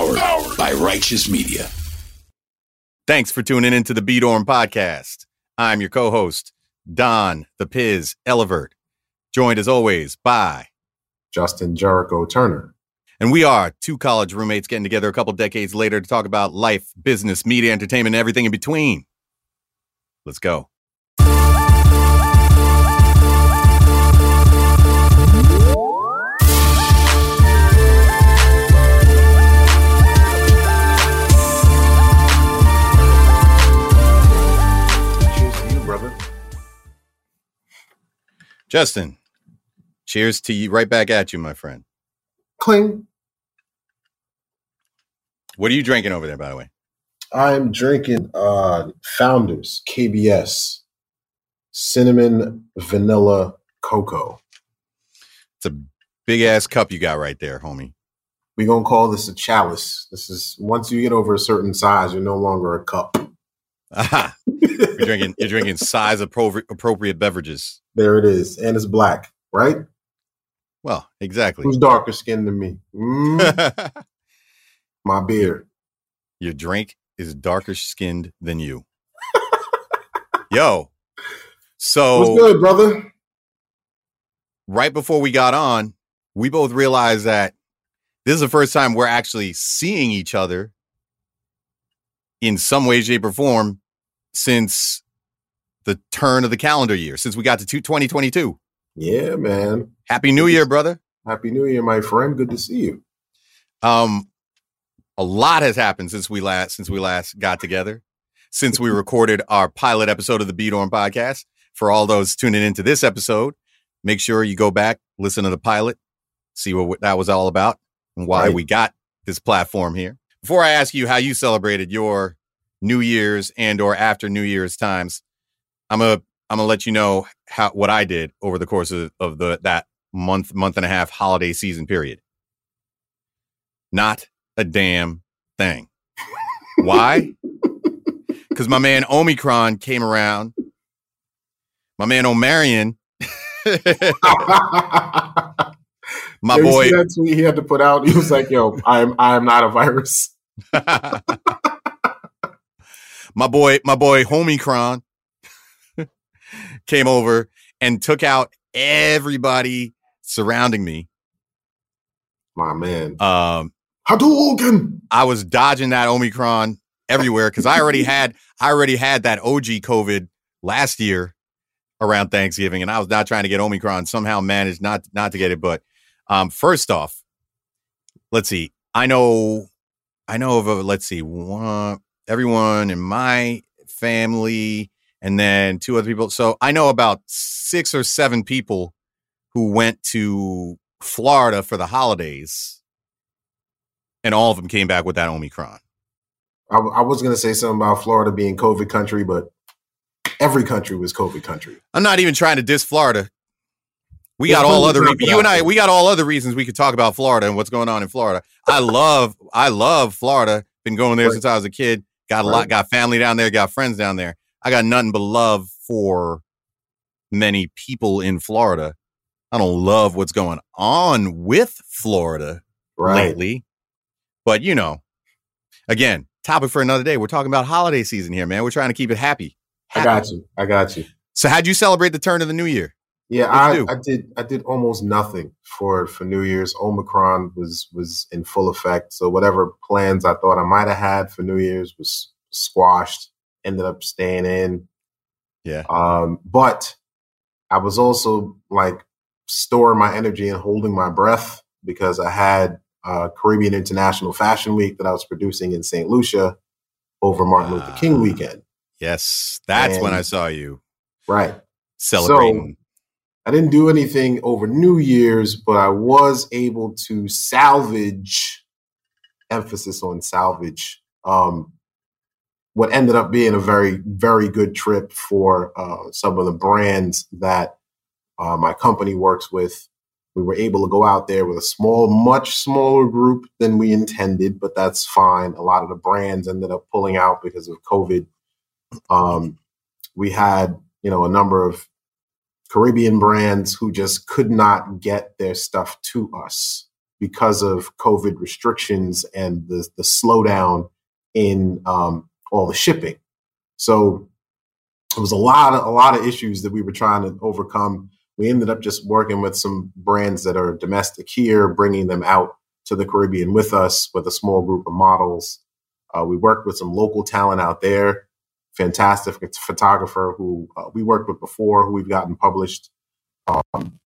Powered by Righteous Media. Thanks for tuning into the B Dorm podcast. I'm your co host, Don the Piz Elevert, joined as always by Justin Jericho Turner. And we are two college roommates getting together a couple decades later to talk about life, business, media, entertainment, and everything in between. Let's go. Justin, cheers to you right back at you, my friend. Cling. What are you drinking over there, by the way? I'm drinking uh Founders KBS cinnamon vanilla cocoa. It's a big ass cup you got right there, homie. We gonna call this a chalice. This is once you get over a certain size, you're no longer a cup. Aha. You're drinking you're drinking size appro- appropriate beverages. There it is, and it's black, right? Well, exactly. Who's darker skinned than me? Mm, my beer. Your drink is darker skinned than you. Yo. So What's good, brother? right before we got on, we both realized that this is the first time we're actually seeing each other in some way, shape, or form since the turn of the calendar year, since we got to two- 2022. Yeah, man. Happy New Year, brother. Happy New Year, my friend. Good to see you. Um, a lot has happened since we last since we last got together, since we recorded our pilot episode of the B Dorm podcast. For all those tuning into this episode, make sure you go back, listen to the pilot, see what that was all about, and why Right. we got this platform here. Before I ask you how you celebrated your New Year's and or after New Year's times, I'm a I'm gonna let you know how what I did over the course of, of the that month month and a half holiday season period. Not a damn thing. Why? Because my man Omicron came around. My man Omarion, my You boy, that tweet he had to put out. He was like, "Yo, I'm I am not a virus." my boy, my boy Homicron came over and took out everybody surrounding me. My man, Um, Hadouken. I was dodging that Omicron everywhere because I already had I already had that OG COVID last year around Thanksgiving, and I was not trying to get Omicron. Somehow managed not not to get it. But um, first off, let's see. I know I know of a let's see one everyone in my family, and then two other people. So I know about six or seven people who went to Florida for the holidays and all of them came back with that Omicron. I, I was gonna say something about Florida being COVID country, but every country was COVID country. I'm not even trying to diss Florida. We got all other re- you and I we got all other reasons we could talk about Florida and what's going on in Florida. I love I love Florida. Been going there Right. since I was a kid. Got a lot got family down there, got friends down there. I got nothing but love for many people in Florida. I don't love what's going on with Florida Right. lately. But you know, again, topic for another day. We're talking about holiday season here, man. We're trying to keep it happy. I got you. I got you. So, how'd you celebrate the turn of the new year? Yeah, I. I did. I did almost nothing for for New Year's. Omicron was was in full effect, so whatever plans I thought I might have had for New Year's was squashed. Ended up staying in. Yeah. Um, but I was also like storing my energy and holding my breath because I had uh, Caribbean International Fashion Week that I was producing in St. Lucia over Martin Luther King Ah. weekend. Yes, that's when I saw you Right. celebrating. I didn't do anything over New Year's, but I was able to salvage emphasis on salvage. Um, what ended up being a very, very good trip for uh, some of the brands that uh, my company works with. We were able to go out there with a small, much smaller group than we intended, but that's fine. A lot of the brands ended up pulling out because of COVID. Um, we had, you know, a number of Caribbean brands who just could not get their stuff to us. because of COVID restrictions and the the slowdown in um, all the shipping. So it was a lot of a lot of issues that we were trying to overcome. We ended up just working with some brands that are domestic here, bringing them out to the Caribbean with us with a small group of models. Uh, we worked with some local talent out there, fantastic photographer who uh, we worked with before, who we've gotten published, um,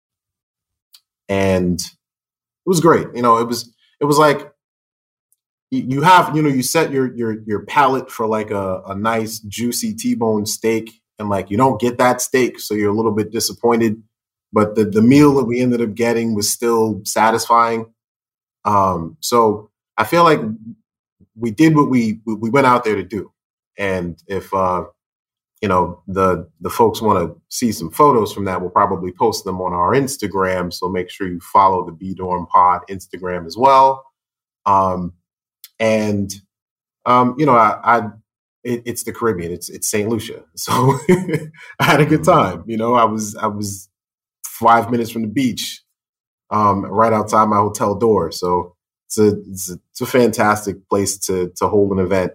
and it was great. You know, it was it was like you have you know you set your your your palate for like a, a nice juicy t-bone steak and like you don't get that steak so you're a little bit disappointed. But the the meal that we ended up getting was still satisfying. Um so i feel like we did what we we went out there to do. And if uh you know the the folks want to see some photos from that we'll probably post them on our instagram so make sure you follow the b dorm pod instagram as well. Um and um, you know, I, I it, it's the Caribbean. It's it's Saint Lucia, so I had a good mm-hmm. time. You know, I was I was five minutes from the beach, um, right outside my hotel door. So it's a it's a, it's a fantastic place to to hold an event.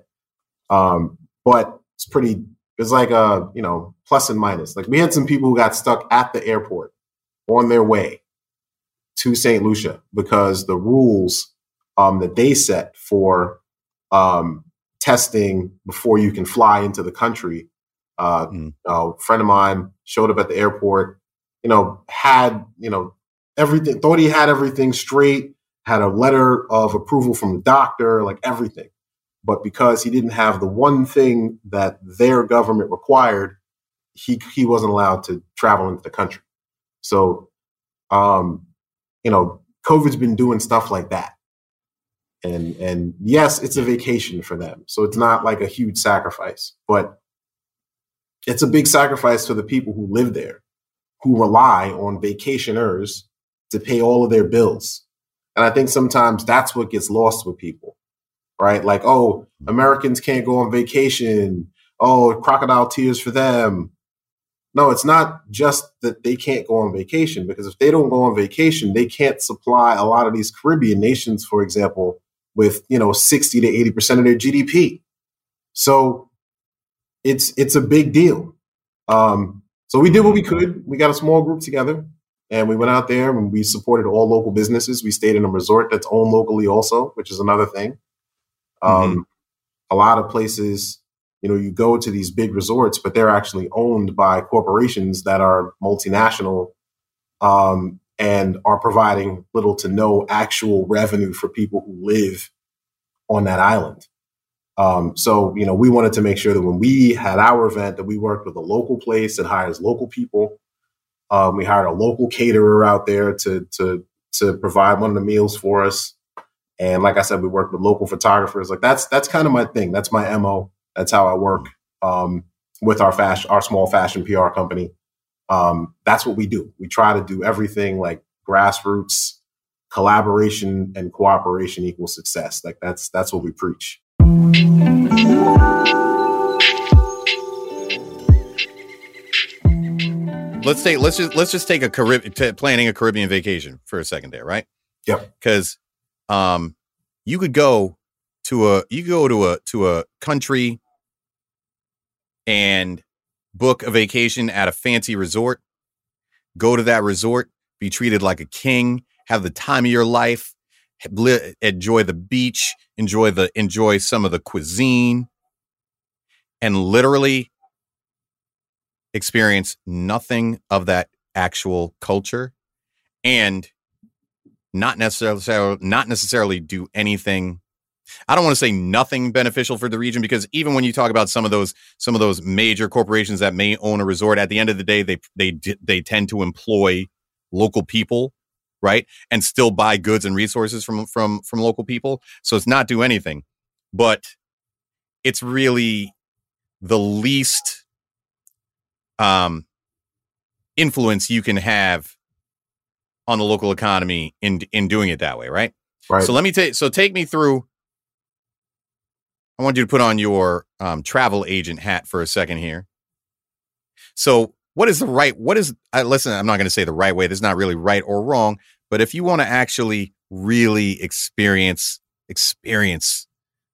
Um, but it's pretty. It's like a you know plus and minus. Like we had some people who got stuck at the airport on their way to St. Lucia because the rules um, that they set for um, testing before you can fly into the country. Uh, mm. A friend of mine showed up at the airport, you know, had, you know, everything, thought he had everything straight, had a letter of approval from the doctor, like everything. But because he didn't have the one thing that their government required, he, he wasn't allowed to travel into the country. So, um, you know, COVID's been doing stuff like that and and yes it's a vacation for them. So it's not like a huge sacrifice but it's a big sacrifice for the people who live there who rely on vacationers to pay all of their bills. And i think sometimes that's what gets lost with people right? Like oh americans can't go on vacation. Oh crocodile tears for them. No it's not just that they can't go on vacation because if they don't go on vacation they can't supply a lot of these caribbean nations for example with you know 60 to 80 percent of their GDP. So it's it's a big deal. Um, so we did what we could. We got a small group together and we went out there and we supported all local businesses. We stayed in a resort that's owned locally also, which is another thing. Um, mm-hmm. A lot of places, you know, you go to these big resorts, but they're actually owned by corporations that are multinational um, and are providing little to no actual revenue for people who live on that island. Um, so, you know, we wanted to make sure that when we had our event, that we worked with a local place that hires local people. Um, we hired a local caterer out there to to to provide one of the meals for us. And like I said, we worked with local photographers. Like that's that's kind of my thing. That's my mo. That's how I work um, with our fashion, our small fashion PR company um, that's what we do. We try to do everything like grassroots collaboration and cooperation equals success. Like that's that's what we preach. Let's take let's just let's just take a Caribbean planning a Caribbean vacation for a second there, right? Yep. Because um, you could go to a you could go to a to a country and book a vacation at a fancy resort, go to that resort, be treated like a king, have the time of your life, enjoy the beach, enjoy the enjoy some of the cuisine, and literally experience nothing of that actual culture and not necessarily not necessarily do anything I don't want to say nothing beneficial for the region because even when you talk about some of those some of those major corporations that may own a resort, at the end of the day, they they they tend to employ local people, right, and still buy goods and resources from from from local people. So it's not do anything, but it's really the least um influence you can have on the local economy in in doing it that way, right? Right. So let me take so take me through I want you to put on your um, travel agent hat for a second here. So, what is the right? What is? Uh, listen, I'm not going to say the right way. There's not really right or wrong. But if you want to actually really experience experience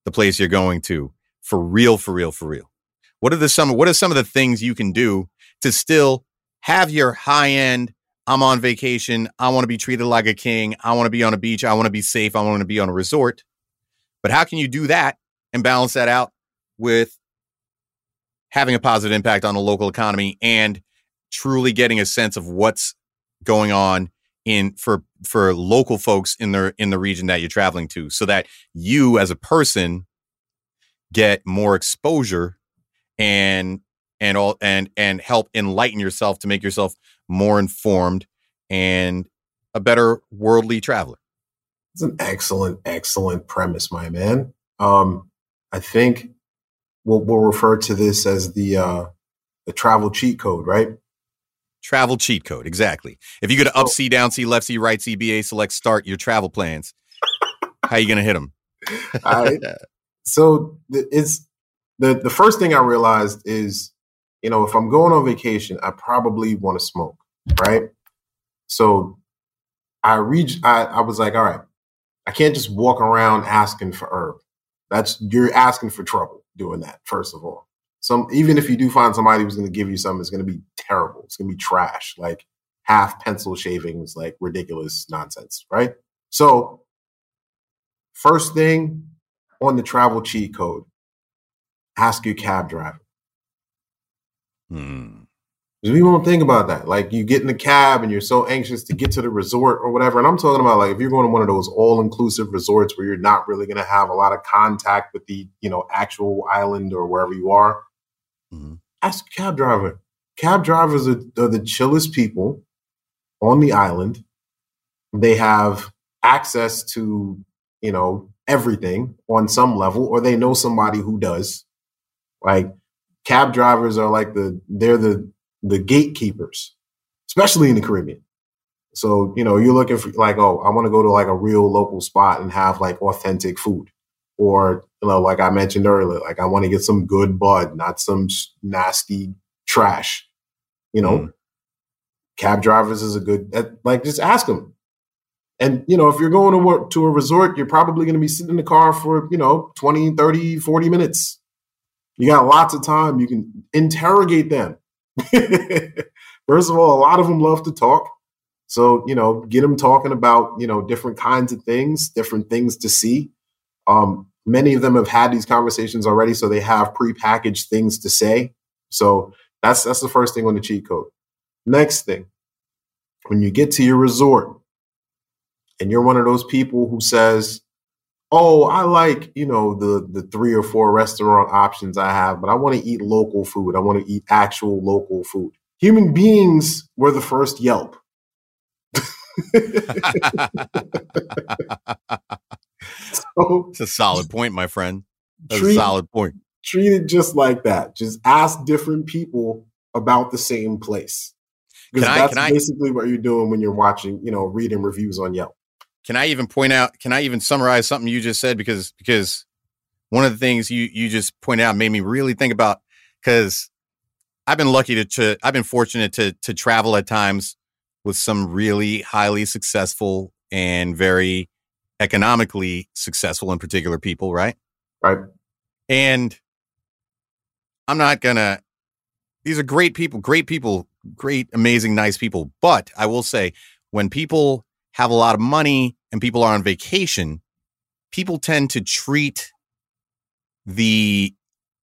the place you're going to for real, for real, for real. What are the some what are some of the things you can do to still have your high end I'm on vacation. I want to be treated like a king. I want to be on a beach. I want to be safe. I want to be on a resort. But how can you do that and balance that out with having a positive impact on the local economy and truly getting a sense of what's going on in for for local folks in the in the region that you're traveling to so that you as a person get more exposure and and all and and help enlighten yourself to make yourself more informed and a better worldly traveler. It's an excellent, excellent premise, my man. Um, I think we'll, we'll refer to this as the uh, the travel cheat code, right? Travel cheat code, exactly. If you go to up C, down C, left C, right C, BA, select start your travel plans. How you gonna hit them? All right. So it's the the first thing I realized is you know, if I'm going on vacation, I probably want to smoke, right? So I reach, I, I was like, all right, I can't just walk around asking for herb. That's you're asking for trouble doing that, first of all. Some even if you do find somebody who's gonna give you something, it's gonna be terrible. It's gonna be trash, like half pencil shavings, like ridiculous nonsense, right? So first thing on the travel cheat code, ask your cab driver Hmm. We won't think about that. Like you get in the cab and you're so anxious to get to the resort or whatever. And I'm talking about like if you're going to one of those all-inclusive resorts where you're not really going to have a lot of contact with the you know actual island or wherever you are. Mm-hmm. Ask a cab driver. Cab drivers are, are the chillest people on the island. They have access to you know everything on some level, or they know somebody who does. Like cab drivers are like the they're the the gatekeepers, especially in the Caribbean. So, you know, you're looking for like, oh, I want to go to like a real local spot and have like authentic food. Or, you know, like I mentioned earlier, like I want to get some good bud, not some nasty trash. You know, mm. cab drivers is a good, like, just ask them. And, you know, if you're going to work to a resort, you're probably going to be sitting in the car for, you know, 20, 30, 40 minutes. You got lots of time. You can interrogate them. First of all, a lot of them love to talk. So, you know, get them talking about, you know, different kinds of things, different things to see. Um, many of them have had these conversations already, so they have prepackaged things to say. So that's that's the first thing on the cheat code. Next thing, when you get to your resort and you're one of those people who says, oh, I like, you know, the the three or four restaurant options I have, but I want to eat local food. I want to eat actual local food. Human beings were the first Yelp. so, it's a solid point, my friend. That's treat, a solid point. Treat it just like that. Just ask different people about the same place. Because that's I, basically I, what you're doing when you're watching, you know, reading reviews on Yelp can I even point out? Can I even summarize something you just said? Because because one of the things you you just pointed out made me really think about because I've been lucky to, to I've been fortunate to to travel at times with some really highly successful and very economically successful in particular people, right? Right. And I'm not gonna these are great people, great people, great, amazing, nice people. But I will say when people have a lot of money and people are on vacation, people tend to treat the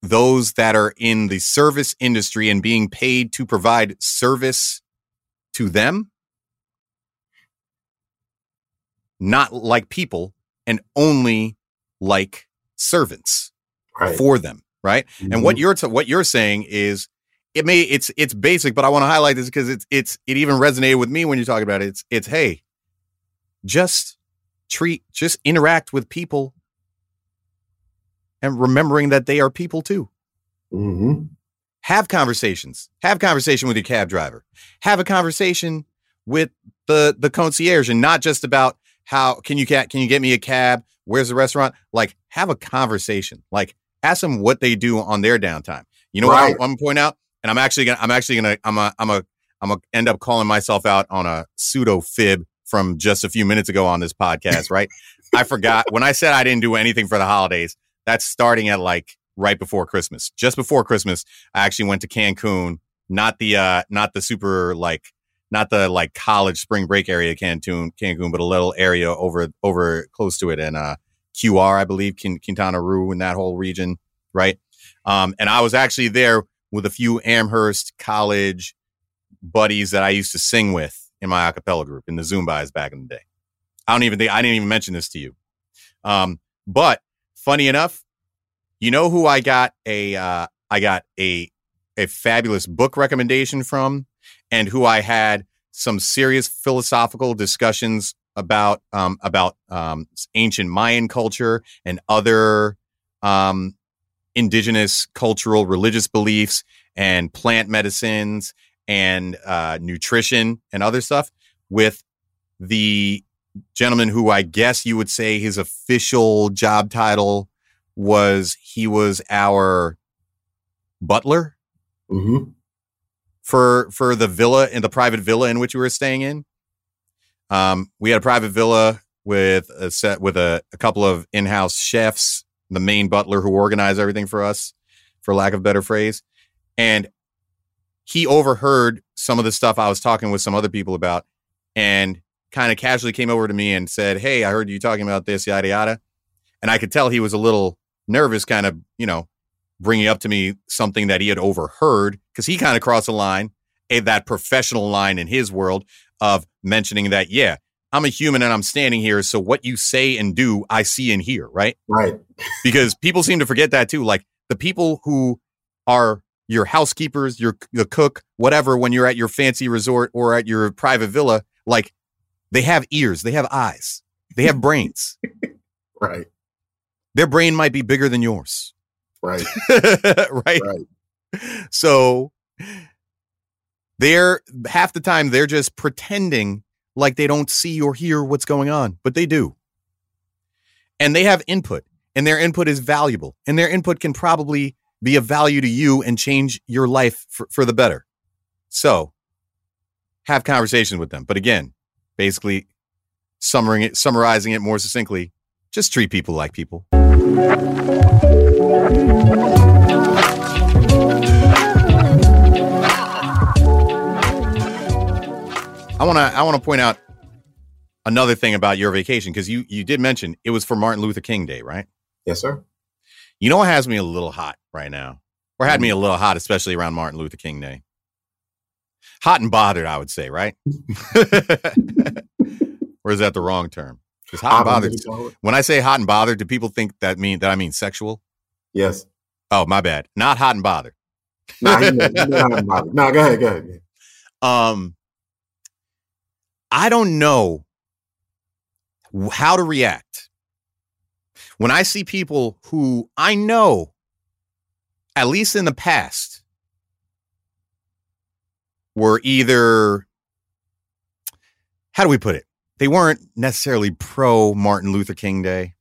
those that are in the service industry and being paid to provide service to them not like people and only like servants right. for them right mm-hmm. and what mm-hmm. you're t- what you're saying is it may it's it's basic but i want to highlight this because it's it's it even resonated with me when you're talking about it it's it's hey just treat, just interact with people and remembering that they are people too. Mm-hmm. Have conversations. Have conversation with your cab driver. Have a conversation with the the concierge, and not just about how can you can you get me a cab? Where's the restaurant? Like, have a conversation. Like, ask them what they do on their downtime. You know right. what I'm, I'm point out, and I'm actually gonna I'm actually gonna I'm a I'm a I'm gonna end up calling myself out on a pseudo fib from just a few minutes ago on this podcast, right? I forgot when I said I didn't do anything for the holidays. That's starting at like right before Christmas. Just before Christmas, I actually went to Cancun, not the uh not the super like not the like college spring break area Cancun, Cancun, but a little area over over close to it in uh QR, I believe, Quintana Roo in that whole region, right? Um, and I was actually there with a few Amherst College buddies that I used to sing with in my acapella group in the Zumbyes back in the day. I don't even think I didn't even mention this to you. Um, but funny enough, you know who I got a uh, I got a a fabulous book recommendation from, and who I had some serious philosophical discussions about um, about um, ancient Mayan culture and other um, indigenous cultural religious beliefs and plant medicines and uh, nutrition and other stuff with the gentleman who I guess you would say his official job title was he was our butler Mm-hmm. for for the villa in the private villa in which we were staying in. Um, we had a private villa with a set with a, a couple of in-house chefs, the main butler who organized everything for us, for lack of a better phrase, and he overheard some of the stuff I was talking with some other people about, and kind of casually came over to me and said, "Hey, I heard you talking about this, yada yada," and I could tell he was a little nervous, kind of, you know, bringing up to me something that he had overheard because he kind of crossed a line, a, that professional line in his world of mentioning that, yeah, I'm a human and I'm standing here. So what you say and do, I see and hear, right? Right. Because people seem to forget that too. Like the people who are your housekeepers, your the cook, whatever, when you're at your fancy resort or at your private villa, like they have ears, they have eyes, they have brains. Right. Their brain might be bigger than yours. Right. right? Right. So they're half the time they're just pretending like they don't see or hear what's going on, but they do. And they have input, and their input is valuable, and their input can probably be of value to you and change your life for, for the better. So have conversations with them. But again, basically summarizing it, summarizing it more succinctly, just treat people like people. I want to I want to point out another thing about your vacation because you you did mention it was for Martin Luther King Day, right? Yes, sir. You know what has me a little hot right now, or had me a little hot, especially around Martin Luther King Day. Hot and bothered, I would say, right? or is that the wrong term? Because hot and bothered. When I say hot and bothered, do people think that mean that I mean sexual? Yes. Oh, my bad. Not hot and bothered. Nah, he meant- he meant hot and bothered. Nah, go ahead, go ahead. um i don't know how to react when i see people who i know at least in the past were either how do we put it? They weren't necessarily pro martin luther king day.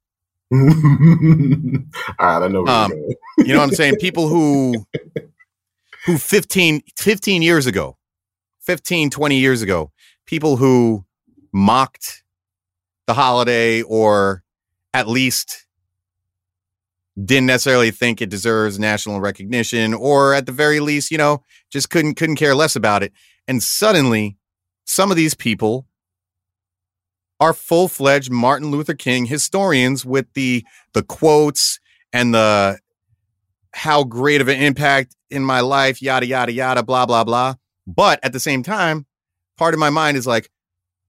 All right, I know Um, you know what i'm saying? People who who 15 15 years ago 15 20 years ago people who mocked the holiday or at least didn't necessarily think it deserves national recognition or at the very least you know just couldn't couldn't care less about it and suddenly some of these people are full-fledged Martin Luther King historians with the the quotes and the how great of an impact in my life, yada, yada, yada, blah, blah, blah. But at the same time, part of my mind is like,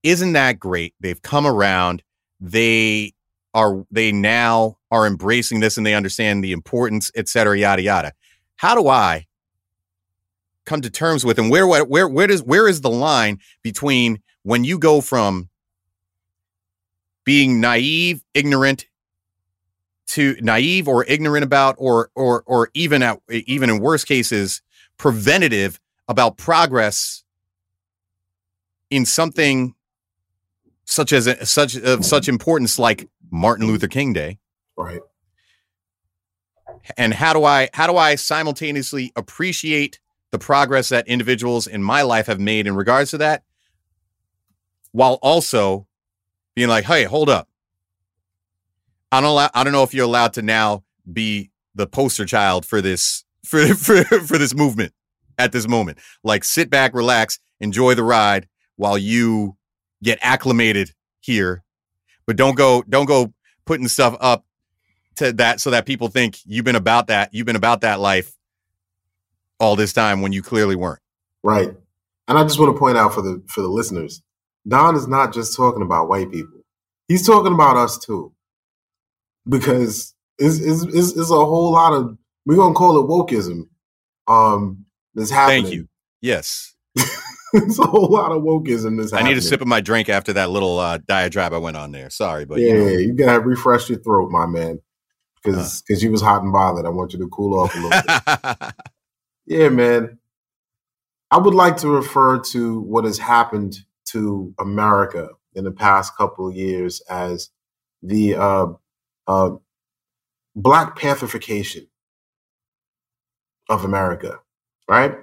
isn't that great? They've come around. They are, they now are embracing this and they understand the importance, et cetera, yada, yada. How do I come to terms with and where, where, where, does, where is the line between when you go from being naive, ignorant, to naive or ignorant about or or or even at even in worse cases preventative about progress in something such as such of such importance like Martin Luther King Day Right. and how do I how do I simultaneously appreciate the progress that individuals in my life have made in regards to that while also being like, "Hey, hold up. I don't allow, I don't know if you're allowed to now be the poster child for this for for for this movement at this moment. Like sit back, relax, enjoy the ride while you get acclimated here. But don't go don't go putting stuff up to that so that people think you've been about that, you've been about that life all this time when you clearly weren't. Right. And I just want to point out for the for the listeners, Don is not just talking about white people. He's talking about us too. Because it's, it's, it's, it's a whole lot of we're gonna call it wokeism. Um that's happening. Thank you. Yes. it's a whole lot of wokeism that's I happening. need a sip of my drink after that little uh, diatribe I went on there. Sorry, but yeah, you know. you gotta refresh your throat, my man. Uh. Because because you was hot and bothered. I want you to cool off a little bit. Yeah, man. I would like to refer to what has happened to America in the past couple of years as the uh, uh, Black Pantherification of America, right?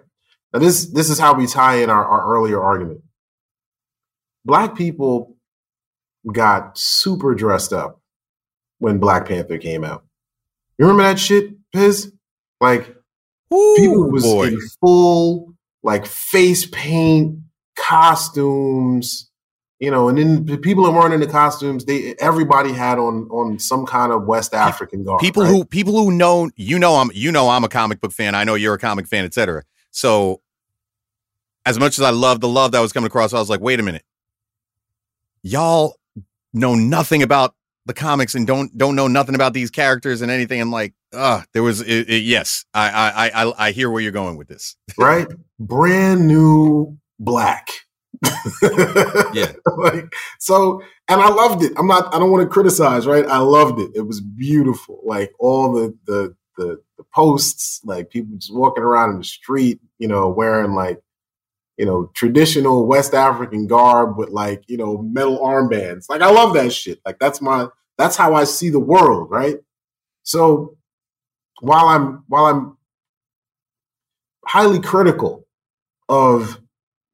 Now, this this is how we tie in our, our earlier argument. Black people got super dressed up when Black Panther came out. You remember that shit, Piz? Like people Ooh, was boy. in full like face paint costumes you know and then the people that weren't in the costumes they everybody had on on some kind of west african garb people right? who people who know you know I'm you know I'm a comic book fan. I know you're a comic fan, etc. So as much as I love the love that was coming across, I was like, wait a minute. Y'all know nothing about the comics and don't don't know nothing about these characters and anything. I'm like, uh, there was it, it- yes, I, I I I I hear where you're going with this. right brand new black Yeah. like so and i loved it i'm not i don't want to criticize right i loved it it was beautiful like all the the, the posts like people just walking around in the street you know wearing like you know traditional west african garb with like you know metal armbands like i love that shit like that's my that's how i see the world right so while i'm while i'm highly critical of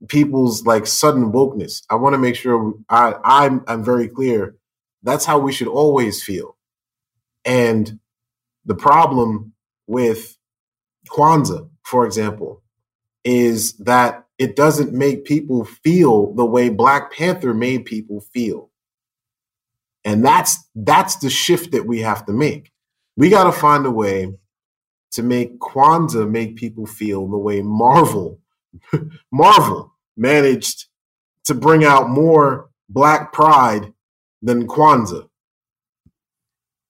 people's like sudden wokeness. I want to make sure I I'm I'm very clear. That's how we should always feel. And the problem with Kwanzaa, for example, is that it doesn't make people feel the way Black Panther made people feel. And that's that's the shift that we have to make. We got to find a way to make Kwanzaa make people feel the way Marvel Marvel managed to bring out more black pride than Kwanzaa.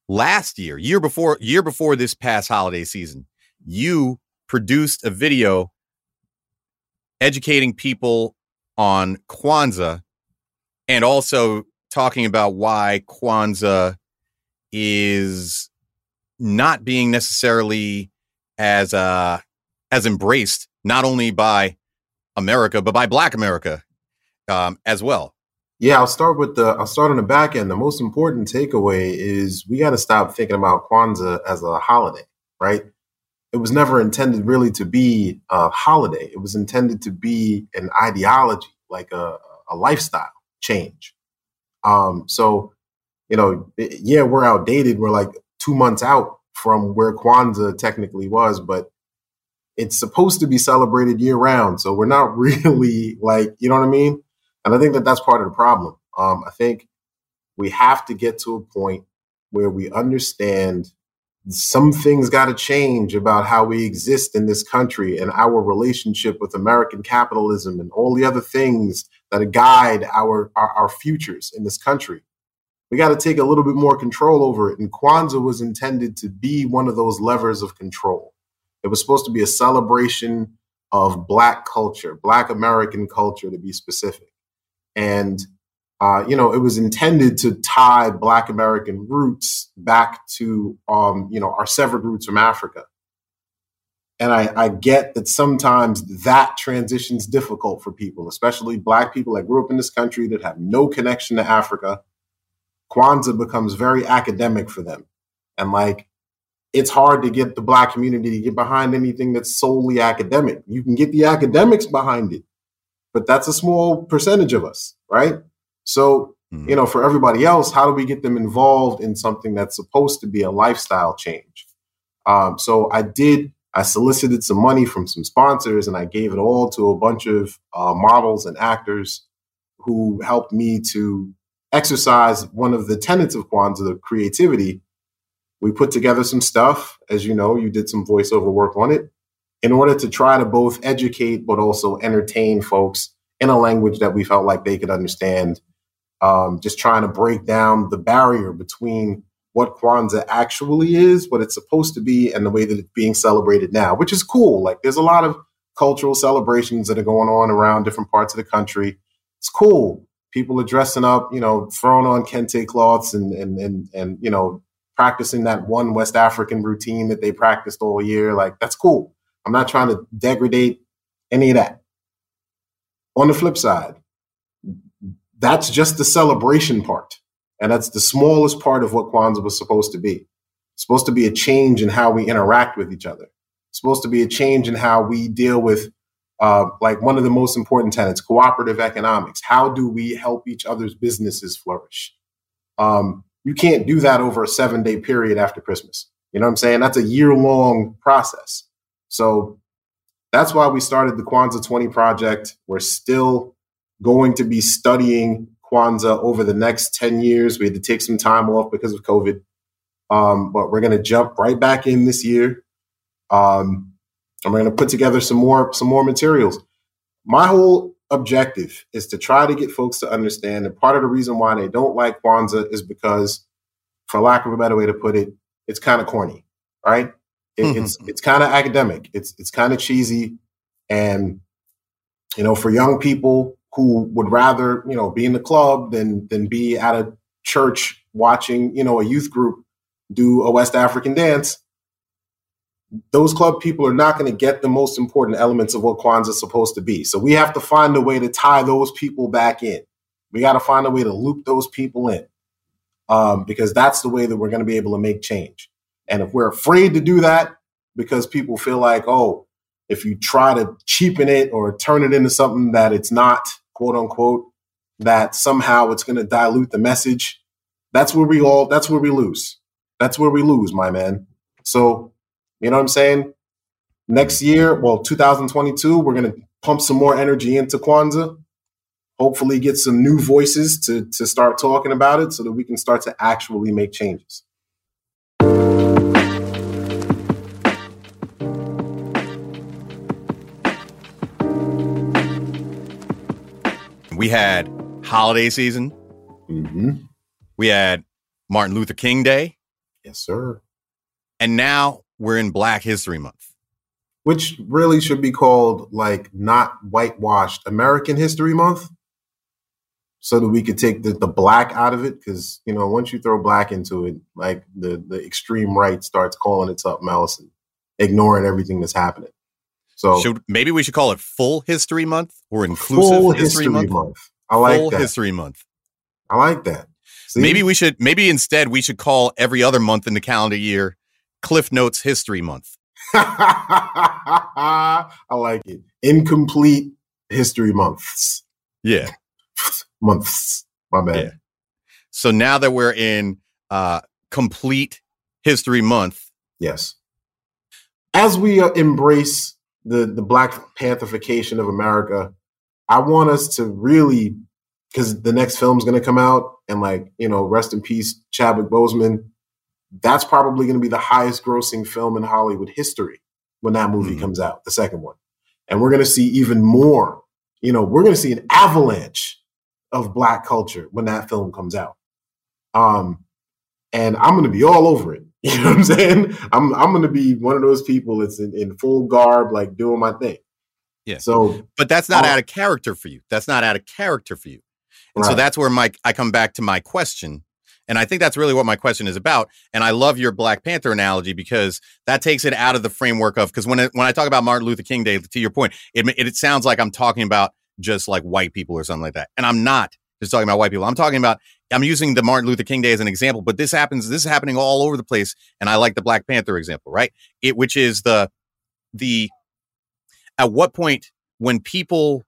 Last year, year before, year before this past holiday season, you produced a video educating people on Kwanzaa and also talking about why Kwanzaa is not being necessarily as uh as embraced not only by America but by Black America um, as well. Yeah, I'll start with the I'll start on the back end. The most important takeaway is we got to stop thinking about Kwanzaa as a holiday, right? It was never intended really to be a holiday. It was intended to be an ideology, like a, a lifestyle change. Um, so, you know, yeah, we're outdated. We're like two months out from where Kwanzaa technically was, but it's supposed to be celebrated year round. So we're not really like, you know what I mean? And I think that that's part of the problem. Um, I think we have to get to a point where we understand some things got to change about how we exist in this country and our relationship with American capitalism and all the other things that guide our, our, our futures in this country. We got to take a little bit more control over it. And Kwanzaa was intended to be one of those levers of control. It was supposed to be a celebration of Black culture, Black American culture to be specific. And, uh, you know, it was intended to tie Black American roots back to, um, you know, our severed roots from Africa. And I, I get that sometimes that transition's difficult for people, especially Black people that grew up in this country that have no connection to Africa. Kwanzaa becomes very academic for them. And like, it's hard to get the black community to get behind anything that's solely academic. You can get the academics behind it, but that's a small percentage of us, right? So, Mhm. you know, for everybody else, how do we get them involved in something that's supposed to be a lifestyle change? Um, so I did, I solicited some money from some sponsors and I gave it all to a bunch of uh, models and actors who helped me to exercise one of the tenets of Kwanzaa, the creativity. We put together some stuff. As you know, you did some voiceover work on it in order to try to both educate but also entertain folks in a language that we felt like they could understand. Um, just trying to break down the barrier between what Kwanzaa actually is, what it's supposed to be, and the way that it's being celebrated now, which is cool. Like there's a lot of cultural celebrations that are going on around different parts of the country. It's cool. People are dressing up, you know, throwing on kente cloths and and and and you know, practicing that one West African routine that they practiced all year. Like that's cool. I'm not trying to degrade any of that. On the flip side, that's just the celebration part. And that's the smallest part of what Kwanzaa was supposed to be. It's supposed to be a change in how we interact with each other. It's supposed to be a change in how we deal with, uh, like one of the most important tenets, cooperative economics. How do we help each other's businesses flourish? Um, you can't do that over a seven day period after Christmas. You know what I'm saying? That's a year long process. So that's why we started the Kwanzaa 20 project. We're still going to be studying Kwanzaa over the next 10 years. We had to take some time off because of COVID. Um, but we're going to jump right back in this year. Um, and we're going to put together some more some more materials. My whole objective is to try to get folks to understand that part of the reason why they don't like Kwanzaa is because, for lack of a better way to put it, it's kind of corny, right? It, it's it's kind of academic. It's it's kind of cheesy, and you know, for young people who would rather you know be in the club than than be at a church watching you know a youth group do a West African dance. Those club people are not going to get the most important elements of what Kwanzaa is supposed to be. So we have to find a way to tie those people back in. We got to find a way to loop those people in um, because that's the way that we're going to be able to make change. And if we're afraid to do that because people feel like, oh, if you try to cheapen it or turn it into something that it's not, quote unquote, that somehow it's going to dilute the message, that's where we all, that's where we lose. That's where we lose, my man. So, you know what I'm saying? Next year, well, 2022, we're going to pump some more energy into Kwanzaa. Hopefully, get some new voices to, to start talking about it so that we can start to actually make changes. We had holiday season. Mm-hmm. We had Martin Luther King Day. Yes, sir. And now we're in Black History Month. Which really should be called like not whitewashed American History Month. So that we could take the, the black out of it. Because, you know, once you throw black into it, like the, the extreme right starts calling it something else and ignoring everything that's happening. So Should maybe we should call it Full History Month or Inclusive full History, Month? I like Full that. History Month. I like that. See? Maybe we should maybe instead we should call every other month in the calendar year Cliff Notes History Month. I like it. Incomplete history months. Yeah. Months. My bad. Yeah. So now that we're in uh complete history month, Yes. As we uh, embrace the the Black Pantherification of America, I want us to really, because the next film's going to come out, and like you know, rest in peace, Chadwick Boseman. That's probably going to be the highest grossing film in Hollywood history when that movie Mhm. comes out, the second one, and we're going to see even more. You know, we're going to see an avalanche of Black culture when that film comes out. Um, and I'm going to be all over it. You know what I'm saying? I'm I'm going to be one of those people that's in, in full garb, like doing my thing. Yeah. So but that's not Oh. out of character for you. That's not out of character for you. And so that's where my I come back to my question. And I think that's really what my question is about. And I love your Black Panther analogy because that takes it out of the framework of because when it, when I talk about Martin Luther King Day, to your point, it, it it sounds like I'm talking about just like white people or something like that. And I'm not just talking about white people. I'm talking about I'm using the Martin Luther King Day as an example, but this happens. This is happening all over the place. And I like the Black Panther example, right? It which is the the at what point when people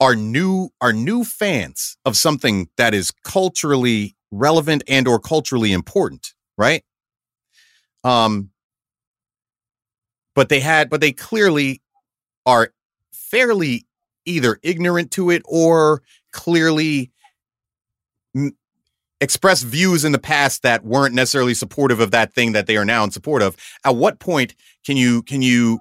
are new are new fans of something that is culturally relevant and or culturally important, right? Um but they had but they clearly are fairly either ignorant to it or clearly m- express views in the past that weren't necessarily supportive of that thing that they are now in support of. At what point can you can you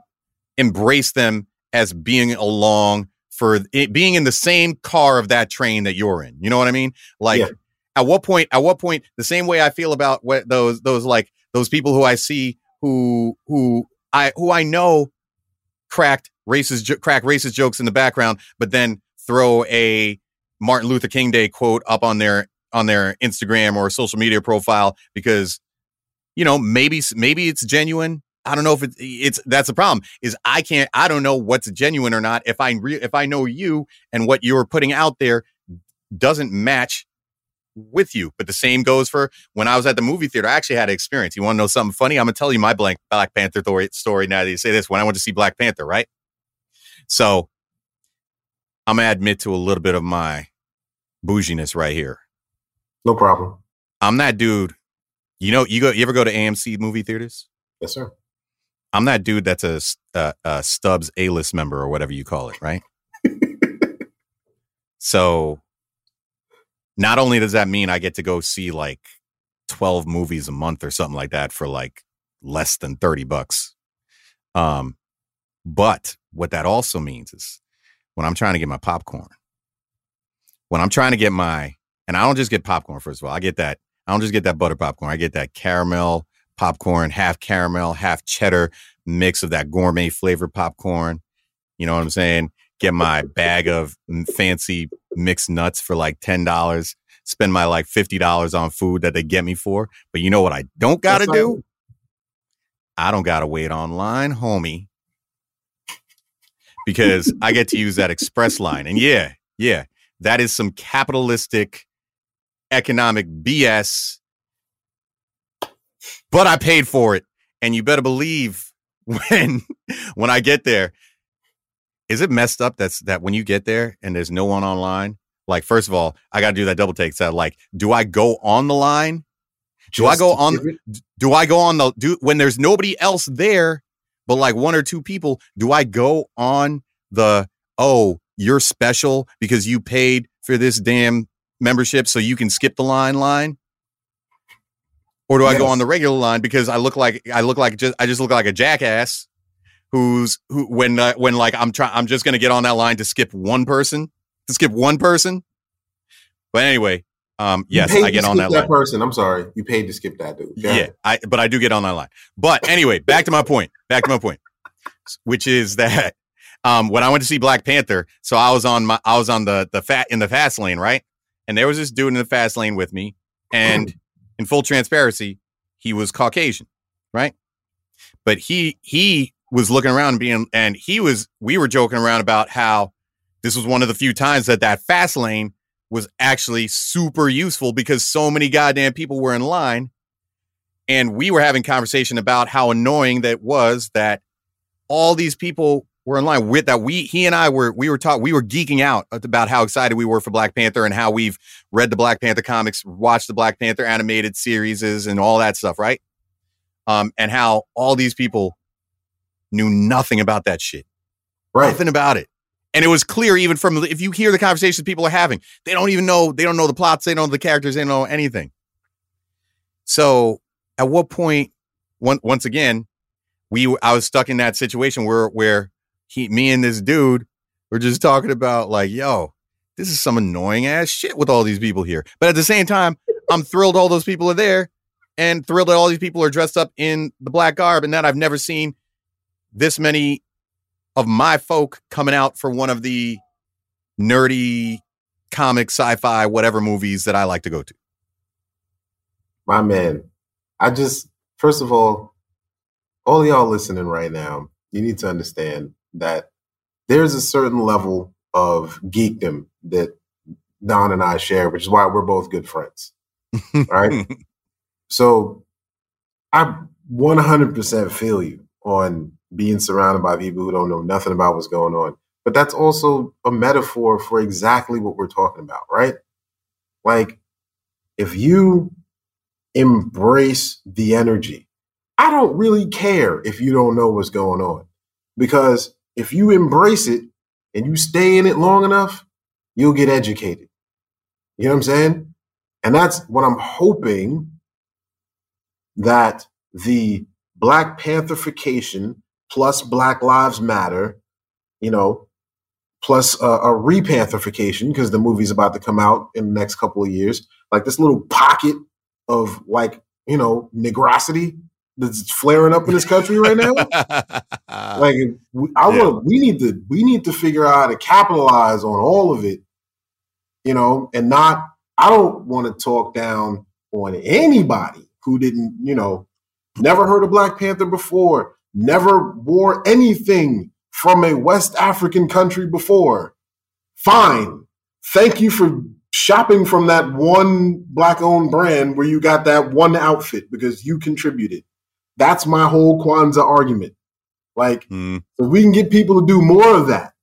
embrace them as being along for it being in the same car of that train that you're in? You know what i mean? Like Yeah. at what point at what point the same way i feel about what those those like those people who i see who who i who i know cracked racist jo- crack racist jokes in the background but then throw a martin luther king day quote up on their on their instagram or social media profile because you know maybe maybe it's genuine. I don't know if it's it's that's the problem is i can't i don't know what's genuine or not. If i re, if i know you and what you're putting out there doesn't match with you. But the same goes for when i was at the movie theater i actually had an experience. You want to know something funny? I'm gonna tell you my blank black panther story, story now that you say this when i went to see black panther right? So i'm gonna admit to a little bit of my bouginess right here No problem. i'm that dude you know you go you ever go to amc movie theaters Yes, sir. I'm that dude that's a Stubs A list member or whatever you call it, right? so, not only does that mean I get to go see like 12 movies a month or something like that for like less than 30 bucks. Um, but what that also means is when I'm trying to get my popcorn, when I'm trying to get my, and I don't just get popcorn, first of all, I get that, I don't just get that butter popcorn, I get that caramel popcorn, half caramel, half cheddar mix of that gourmet flavored popcorn. You know what I'm saying? Get my bag of fancy mixed nuts for like $10. Spend my like $50 on food that they get me for. But you know what I don't got to do? I don't got to wait online, homie. Because I get to use that express line. And yeah, yeah, that is some capitalistic economic BS. But I paid for it. And you better believe when when I get there, is it messed up that's that when you get there and there's no one online? Like, first of all, I gotta do that double take. So like, do I go on the line? Do I go on- do I go on the do when there's nobody else there, but like one or two people, do I go on the oh, you're special because you paid for this damn membership so you can skip the line line? Or do I go on the regular line because I look like I look like just I just look like a jackass who's who when uh, when like I'm trying I'm just going to get on that line to skip one person, to skip one person. But anyway, um yes, I get on that line. person. I'm sorry. You paid to skip that dude. Go Yeah. I but I do get on that line. But anyway, back to my point. Back to my point, which is that um, when I went to see Black Panther, so I was on my I was on the the fat in the fast lane, right? And there was this dude in the fast lane with me, and in full transparency, he was Caucasian, right? But he he was looking around and being and he was we were joking around about how this was one of the few times that that fast lane was actually super useful because so many goddamn people were in line and we were having conversation about how annoying that was that all these people were in line with that we he and I were we were talking we were geeking out about how excited we were for Black Panther and how we've read the Black Panther comics, watched the Black Panther animated series and all that stuff, right? Um, and how all these people knew nothing about that shit. Right. Nothing about it. And it was clear even from if you hear the conversations people are having, they don't even know, they don't know the plots, they don't know the characters, they don't know anything. So at what point, one, once again, we I was stuck in that situation where where he me and this dude were just talking about like, yo, this is some annoying ass shit with all these people here. But at the same time, I'm thrilled all those people are there and thrilled that all these people are dressed up in the black garb and that I've never seen this many of my folk coming out for one of the nerdy comic sci-fi whatever movies that I like to go to. My man. I just first of all, all y'all listening right now, you need to understand that there's a certain level of geekdom that Don and I share, which is why we're both good friends. Right? So I 100% feel you on being surrounded by people who don't know nothing about what's going on. but that's also a metaphor for exactly what we're talking about, right? Like, if you embrace the energy, I don't really care if you don't know what's going on. Because if you embrace it and you stay in it long enough, you'll get educated. You know what I'm saying? And that's what I'm hoping that the Black Pantherification plus Black Lives Matter, you know, plus a, repantherification because the movie's about to come out in the next couple of years. Like this little pocket of like you know negrosity that's flaring up in this country right now. like I yeah. want, we need to we need to figure out how to capitalize on all of it, you know, and not. I don't want to talk down on anybody who didn't, you know, never heard of Black Panther before, never wore anything from a West African country before. Fine. Thank you for shopping from that one black owned brand where you got that one outfit because you contributed. That's my whole Kwanzaa argument. Like, mm. if we can get people to do more of that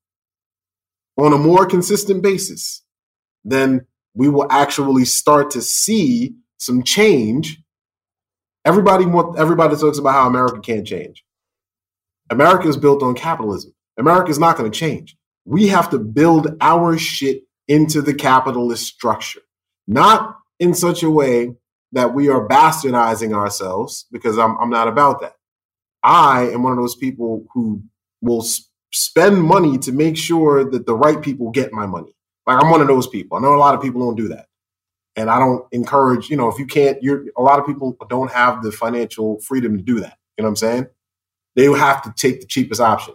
on a more consistent basis, then we will actually start to see some change. Everybody want, everybody talks about how America can't change. America is built on capitalism. America is not going to change. We have to build our shit into the capitalist structure, not in such a way that we are bastardizing ourselves, because I'm, I'm not about that. I am one of those people who will spend money to make sure that the right people get my money. Like I'm one of those people. I know a lot of people don't do that. And I don't encourage, you know, if you can't, you're a lot of people don't have the financial freedom to do that. You know what I'm saying? They have to take the cheapest option.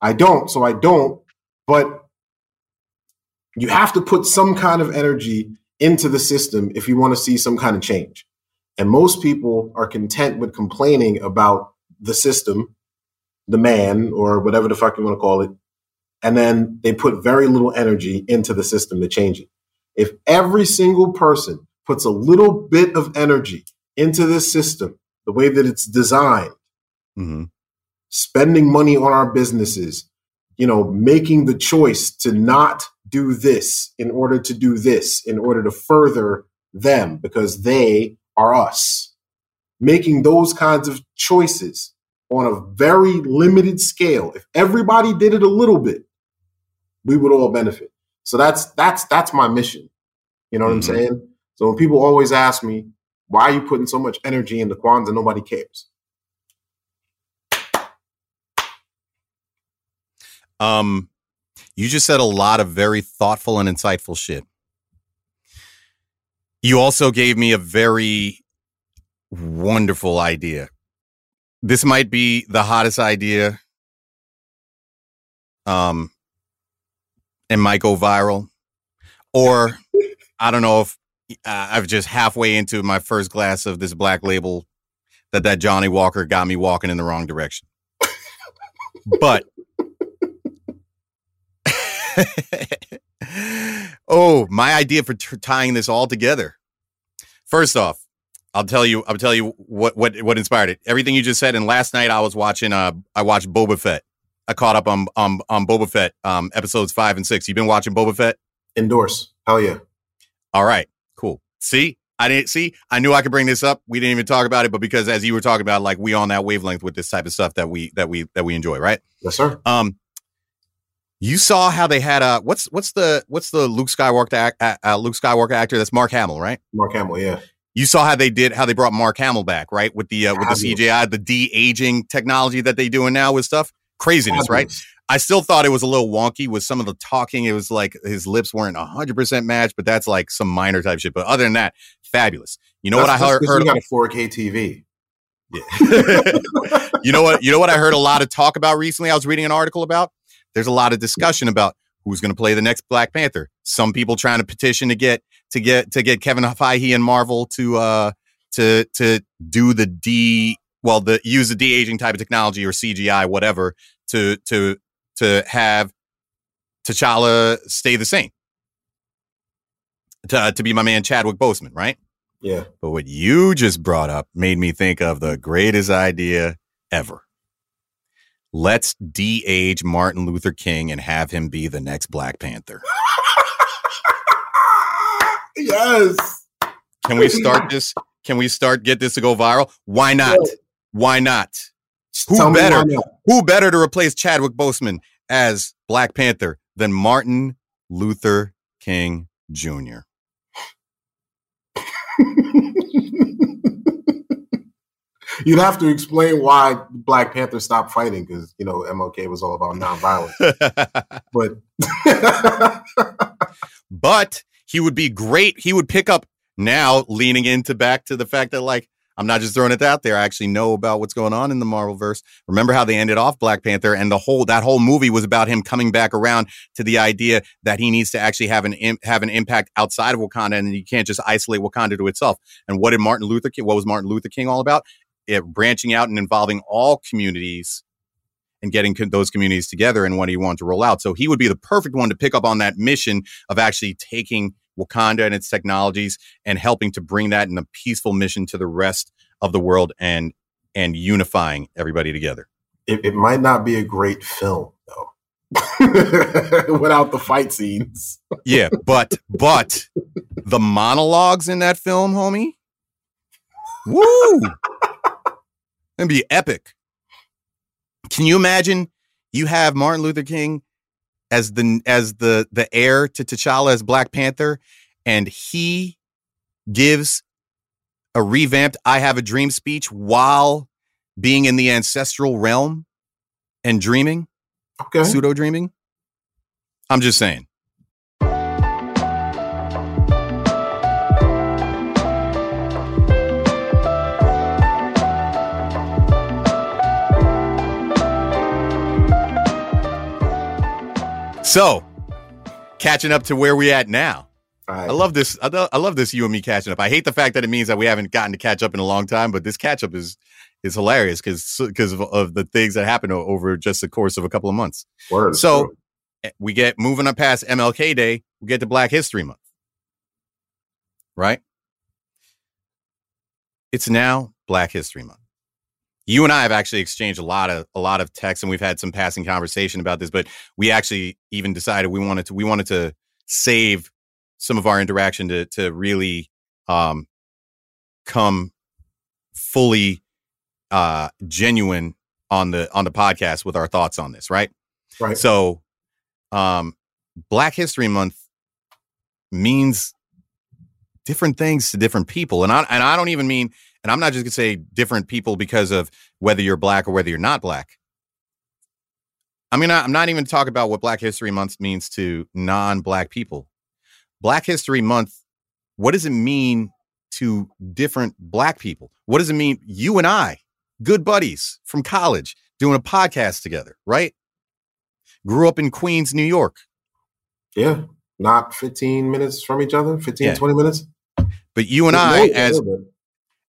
I don't, so I don't. But you have to put some kind of energy into the system if you want to see some kind of change. And most people are content with complaining about the system, the man, or whatever the fuck you want to call it. And then they put very little energy into the system to change it. If every single person puts a little bit of energy into this system, the way that it's designed, mm-hmm spending money on our businesses, you know, making the choice to not do this in order to do this, in order to further them because they are us. Making those kinds of choices on a very limited scale. If everybody did it a little bit, we would all benefit. So that's that's that's my mission. You know what mm-hmm. I'm saying? So when people always ask me, why are you putting so much energy into Kwanzaa? Nobody cares. Um, you just said a lot of very thoughtful and insightful shit. You also gave me a very wonderful idea. This might be the hottest idea. Um, and might go viral, or I don't know if uh, I've just halfway into my first glass of this black label that that Johnnie Walker got me walking in the wrong direction. But oh, my idea for t- tying this all together. First off, I'll tell you. I'll tell you what what what inspired it. Everything you just said. And last night I was watching. Uh, I watched Boba Fett. I caught up on on on Boba Fett. Um, episodes five and six. You've been watching Boba Fett? Endorse. Hell yeah. All right. Cool. See, I didn't see. I knew I could bring this up. We didn't even talk about it, but because as you were talking about, like we on that wavelength with this type of stuff that we that we that we enjoy, right? Yes, sir. Um, you saw how they had a what's what's the what's the Luke Skywalker uh, uh, Luke Skywalker actor? That's Mark Hamill, right? Mark Hamill, yeah. You saw how they did how they brought Mark Hamill back, right? With the uh, with the CGI, the de aging technology that they doing now with stuff, craziness, right? I still thought it was a little wonky with some of the talking. It was like his lips weren't hundred percent matched, but that's like some minor type shit. But other than that, fabulous. You know that's, what I heard? heard you got a 4K TV. Yeah. you know what? You know what I heard a lot of talk about recently. I was reading an article about there's a lot of discussion about who's going to play the next Black Panther. Some people trying to petition to get to get to get Kevin Feige and Marvel to uh to to do the D well the use the de aging type of technology or CGI whatever to to to have T'Challa stay the same. To, uh, to be my man Chadwick Boseman, right? Yeah. But what you just brought up made me think of the greatest idea ever. Let's de-age Martin Luther King and have him be the next Black Panther. yes. Can we start this? Can we start get this to go viral? Why not? Why not? Who Tell better? not. Who better to replace Chadwick Boseman as Black Panther than Martin Luther King Jr.? You'd have to explain why Black Panther stopped fighting because you know MLK was all about nonviolence. But but he would be great. He would pick up now, leaning into back to the fact that like I'm not just throwing it out there. I actually know about what's going on in the Marvel verse. Remember how they ended off Black Panther, and the whole that whole movie was about him coming back around to the idea that he needs to actually have an have an impact outside of Wakanda, and you can't just isolate Wakanda to itself. And what did Martin Luther King? What was Martin Luther King all about? It branching out and involving all communities and getting co- those communities together and what he wanted to roll out. So he would be the perfect one to pick up on that mission of actually taking Wakanda and its technologies and helping to bring that in a peaceful mission to the rest of the world and and unifying everybody together. it, it might not be a great film though, without the fight scenes. Yeah, but but the monologues in that film, homie, woo, and be epic. Can you imagine? You have Martin Luther King as the as the the heir to T'Challa as Black Panther, and he gives a revamped "I Have a Dream" speech while being in the ancestral realm and dreaming, Okay. pseudo dreaming. I'm just saying. So, catching up to where we at now. Right. I love this. I, I love this you and me catching up. I hate the fact that it means that we haven't gotten to catch up in a long time, but this catch up is is hilarious because because of, of the things that happened over just the course of a couple of months. Word, So true. eh, we get moving up past MLK Day, we get to Black History Month, right? It's now Black History Month. You and I have actually exchanged a lot of a lot of texts, and we've had some passing conversation about this. But we actually even decided we wanted to we wanted to save some of our interaction to to really um, come fully uh, genuine on the on the podcast with our thoughts on this, right? right. So, um, Black History Month means different things to different people, and I and I don't even mean, and I'm not just gonna say different people because of whether you're black or whether you're not black. I mean, I'm not even talking about what Black History Month means to non-black people. Black History Month, what does it mean to different black people? What does it mean? You and I, good buddies from college, doing a podcast together, right? Grew up in Queens, New York. yeah. Not 15 minutes from each other, 15, Yeah. 20 minutes. But you and I, as.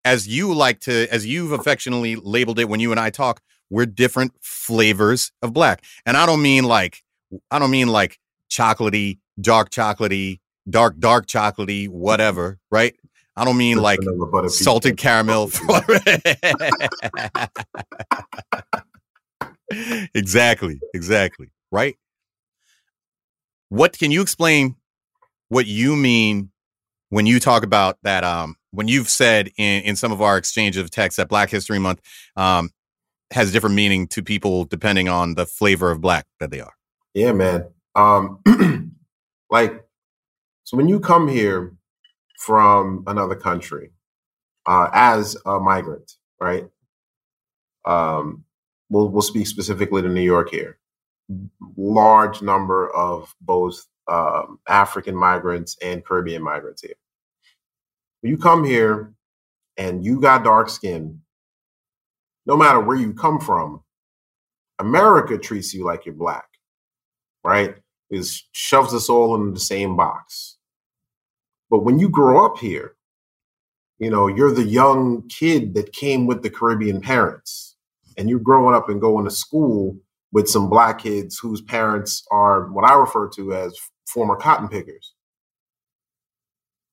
As you like to, as you've affectionately labeled it when you and I talk, we're different flavors of black. And I don't mean like, I don't mean like chocolatey, dark chocolatey, dark, dark chocolatey, whatever, right? I don't mean like vanilla butter pizza. salted caramel. exactly, exactly, right? What can you explain what you mean when you talk about that um when you've said in, in some of our exchange of texts that Black History Month um has different meaning to people depending on the flavor of black that they are. Yeah, man. Um, like, so when you come here from another country uh, as a migrant, right? Um, we'll we'll speak specifically to New York here. Large number of both um, African migrants and Caribbean migrants here. When you come here and you got dark skin, no matter where you come from, America treats you like you're black right? It shoves us all in the same box. But when you grow up here, you know, you're the young kid that came with the Caribbean parents, and you're growing up and going to school with some black kids whose parents are what I refer to as former cotton pickers.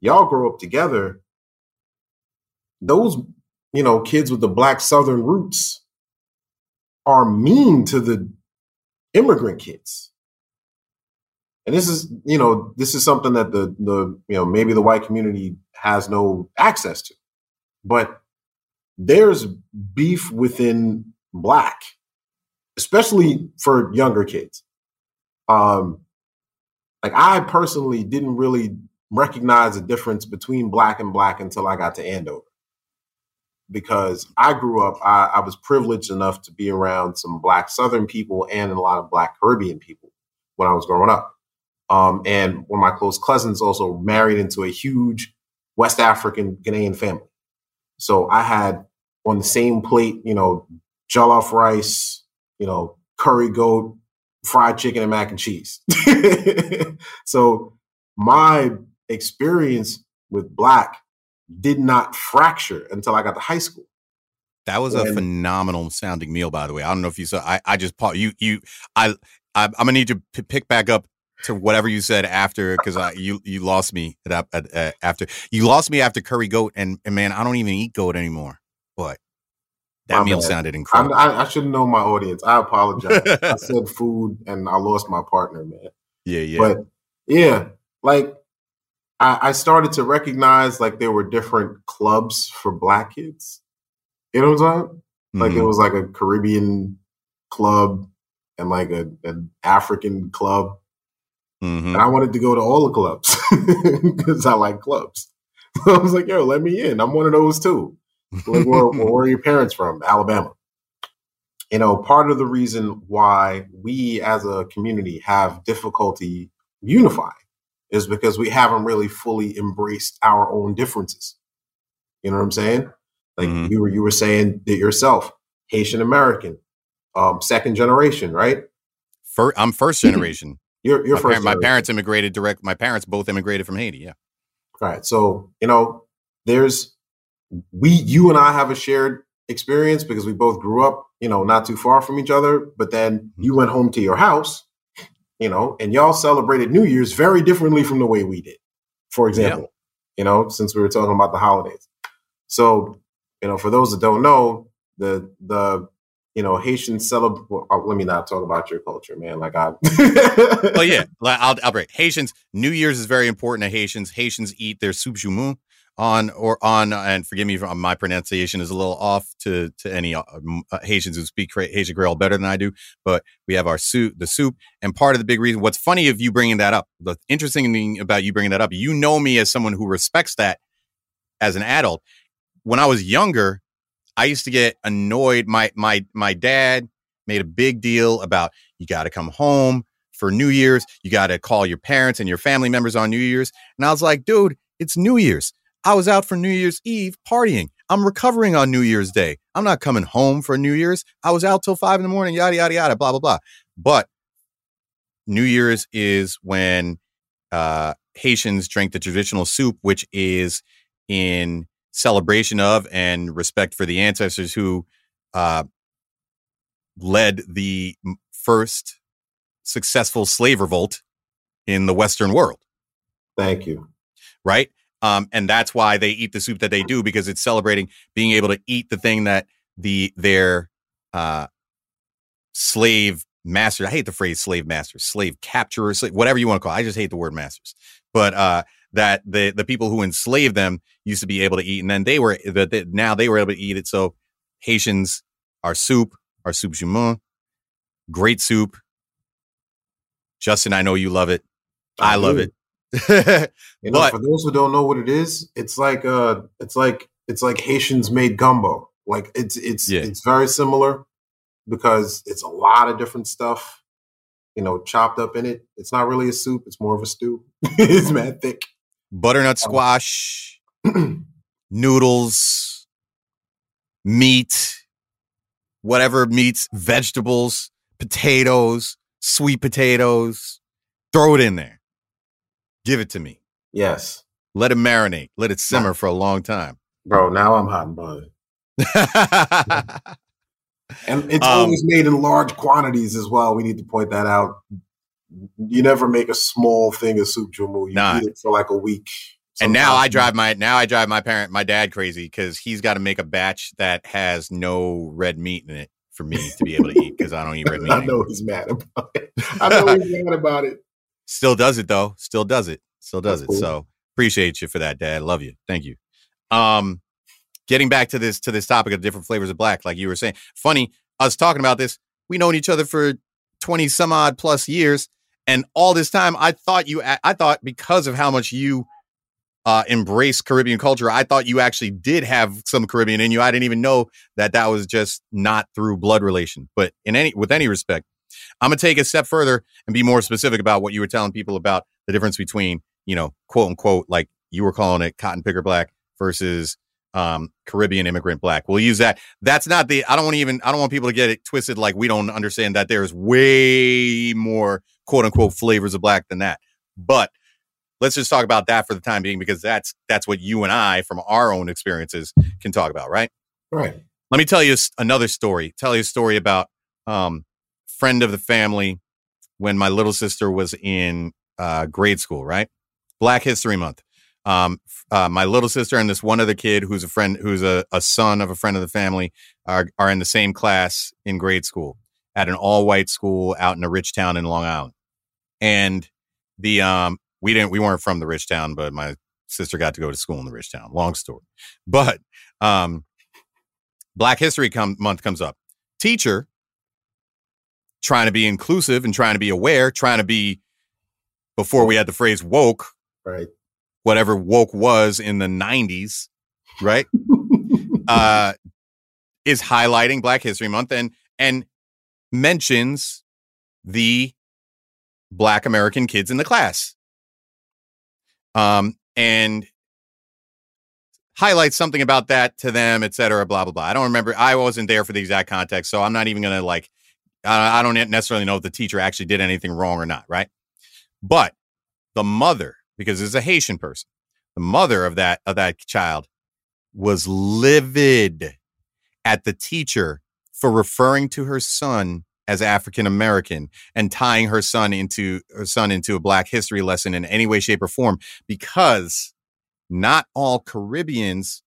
Y'all grow up together. Those, you know, kids with the black southern roots are mean to the immigrant kids. And this is, you know, this is something that the the you know maybe the white community has no access to, but there's beef within black, especially for younger kids. Um, like I personally didn't really recognize the difference between black and black until I got to Andover. Because I grew up, I, I, was privileged enough to be around some black Southern people and a lot of black Caribbean people when I was growing up. Um, and one of my close cousins also married into a huge West African Ghanaian family. So I had on the same plate, you know, jollof rice, you know, curry goat, fried chicken, and mac and cheese. so my experience with black did not fracture until I got to high school. That was and, a phenomenal sounding meal, by the way. I don't know if you saw. I, I just you you I, I am gonna need to p- pick back up to whatever you said after because I you you lost me at, at, at, after you lost me after curry goat and, and man I don't even eat goat anymore. But that meal sounded incredible. I, I, should know my audience. I apologize. I said food and I lost my partner, man. Yeah, yeah. But yeah, like I, I started to recognize like there were different clubs for black kids. You know what I'm saying? Like mm-hmm. it was like a Caribbean club and like a, an African club. Mm-hmm. And I wanted to go to all the clubs because I like clubs. So I was like, yo, let me in. I'm one of those too. Like, where, where are your parents from? Alabama. You know, part of the reason why we as a community have difficulty unifying is because we haven't really fully embraced our own differences. You know what I'm saying? Like mm-hmm. you were you were saying that yourself, Haitian American, um, second generation, right? First, I'm first generation. you're, you're my first. my parents immigrated direct. My parents both immigrated from Haiti. Yeah. All right. So you know, there's we, you and I have a shared experience because we both grew up, you know, not too far from each other. But then mm-hmm. you went home to your house you know, and y'all celebrated New Year's very differently from the way we did, for example, you know, since we were talking about the holidays. So, you know, for those that don't know, the, the, you know, Haitian celebrate. Well, uh, let me not talk about your culture, man. Like I. well, yeah, I'll, I'll break. Haitians, New Year's is very important to Haitians. Haitians eat their soup joumou, on or on and forgive me if my pronunciation is a little off to to any uh, uh Haitians who speak Haitian Creole better than I do, but we have our soup, the soup, and part of the big reason. What's funny of you bringing that up, the interesting thing about you bringing that up, you know me as someone who respects that as an adult. When I was younger, I used to get annoyed. My my my dad made a big deal about you got to come home for New Year's. You got to call your parents and your family members on New Year's. And I was like, dude, it's New Year's. I was out for New Year's Eve partying. I'm recovering on New Year's Day. I'm not coming home for New Year's. I was out till five in the morning, yada, yada, yada, blah, blah, blah. But New Year's is when uh, Haitians drink the traditional soup, which is in celebration of and respect for the ancestors who uh, led the first successful slave revolt in the Western world. Thank you. Right? Um, and that's why they eat the soup that they do because it's celebrating being able to eat the thing that the their uh, slave master. I hate the phrase slave masters, slave capturers, whatever you want to call. it. I just hate the word masters. But uh, that the the people who enslaved them used to be able to eat, and then they were that the, now they were able to eat it. So Haitians, our soup, our soup joumou, great soup. Justin, I know you love it. I, I love it. you know, but, for those who don't know what it is, it's like uh it's like it's like Haitians made gumbo. Like it's it's yeah. it's very similar because it's a lot of different stuff, you know, chopped up in it. It's not really a soup, it's more of a stew. it's mad thick. Butternut um, squash, noodles, meat, whatever meats, vegetables, potatoes, sweet potatoes. Throw it in there Give it to me. Yes. Let it marinate. Let it simmer for a long time. Bro, now I'm hot and bothered. and it's um, always made in large quantities as well. We need to point that out. You never make a small thing of soup joumou. You nah. eat it for like a week. And now I drive my now I drive my parent my dad crazy because he's got to make a batch that has no red meat in it for me to be able to eat because I don't eat red meat. I know he's mad about it. I know he's mad about it. Still does it though. Still does it. Still does That's it. cool. So appreciate you for that, Dad. Love you. Thank you. Um, getting back to this to this topic of different flavors of black, like you were saying. Funny, us talking about this. We known each other for twenty some odd plus years, and all this time, I thought you. I thought because of how much you uh, embrace Caribbean culture, I thought you actually did have some Caribbean in you. I didn't even know that that was just not through blood relation. But in any with any respect, I'm gonna take a step further and be more specific about what you were telling people about the difference between, you know, quote unquote, like you were calling it cotton picker black versus um, Caribbean immigrant black. We'll use that. That's not the. I don't want to even. I don't want people to get it twisted. Like we don't understand that there's way more quote unquote flavors of black than that. But let's just talk about that for the time being because that's that's what you and I, from our own experiences, can talk about, right? Right. Let me tell you another story. Tell you a story about um friend of the family when my little sister was in uh, grade school, right? Black History Month. Um, uh, my little sister and this one other kid who's a friend, who's a, a son of a friend of the family, are are in the same class in grade school at an all white school out in a rich town in Long Island. And the um, we didn't, we weren't from the rich town, but my sister got to go to school in the rich town. Long story, but um, Black History come, Month comes up. Teacher trying to be inclusive and trying to be aware, trying to be before we had the phrase woke, Right. whatever woke was in the 90s, right? uh is highlighting Black History Month and and mentions the black American kids in the class. Um and highlights something about that to them, et cetera, blah, blah, blah. I don't remember. I wasn't there for the exact context. So I'm not even going to like, I don't necessarily know if the teacher actually did anything wrong or not. Right. But the mother, because it's a Haitian person, the mother of that, of that child was livid at the teacher for referring to her son as African American and tying her son into her son into a black history lesson in any way, shape, or form because not all Caribbeans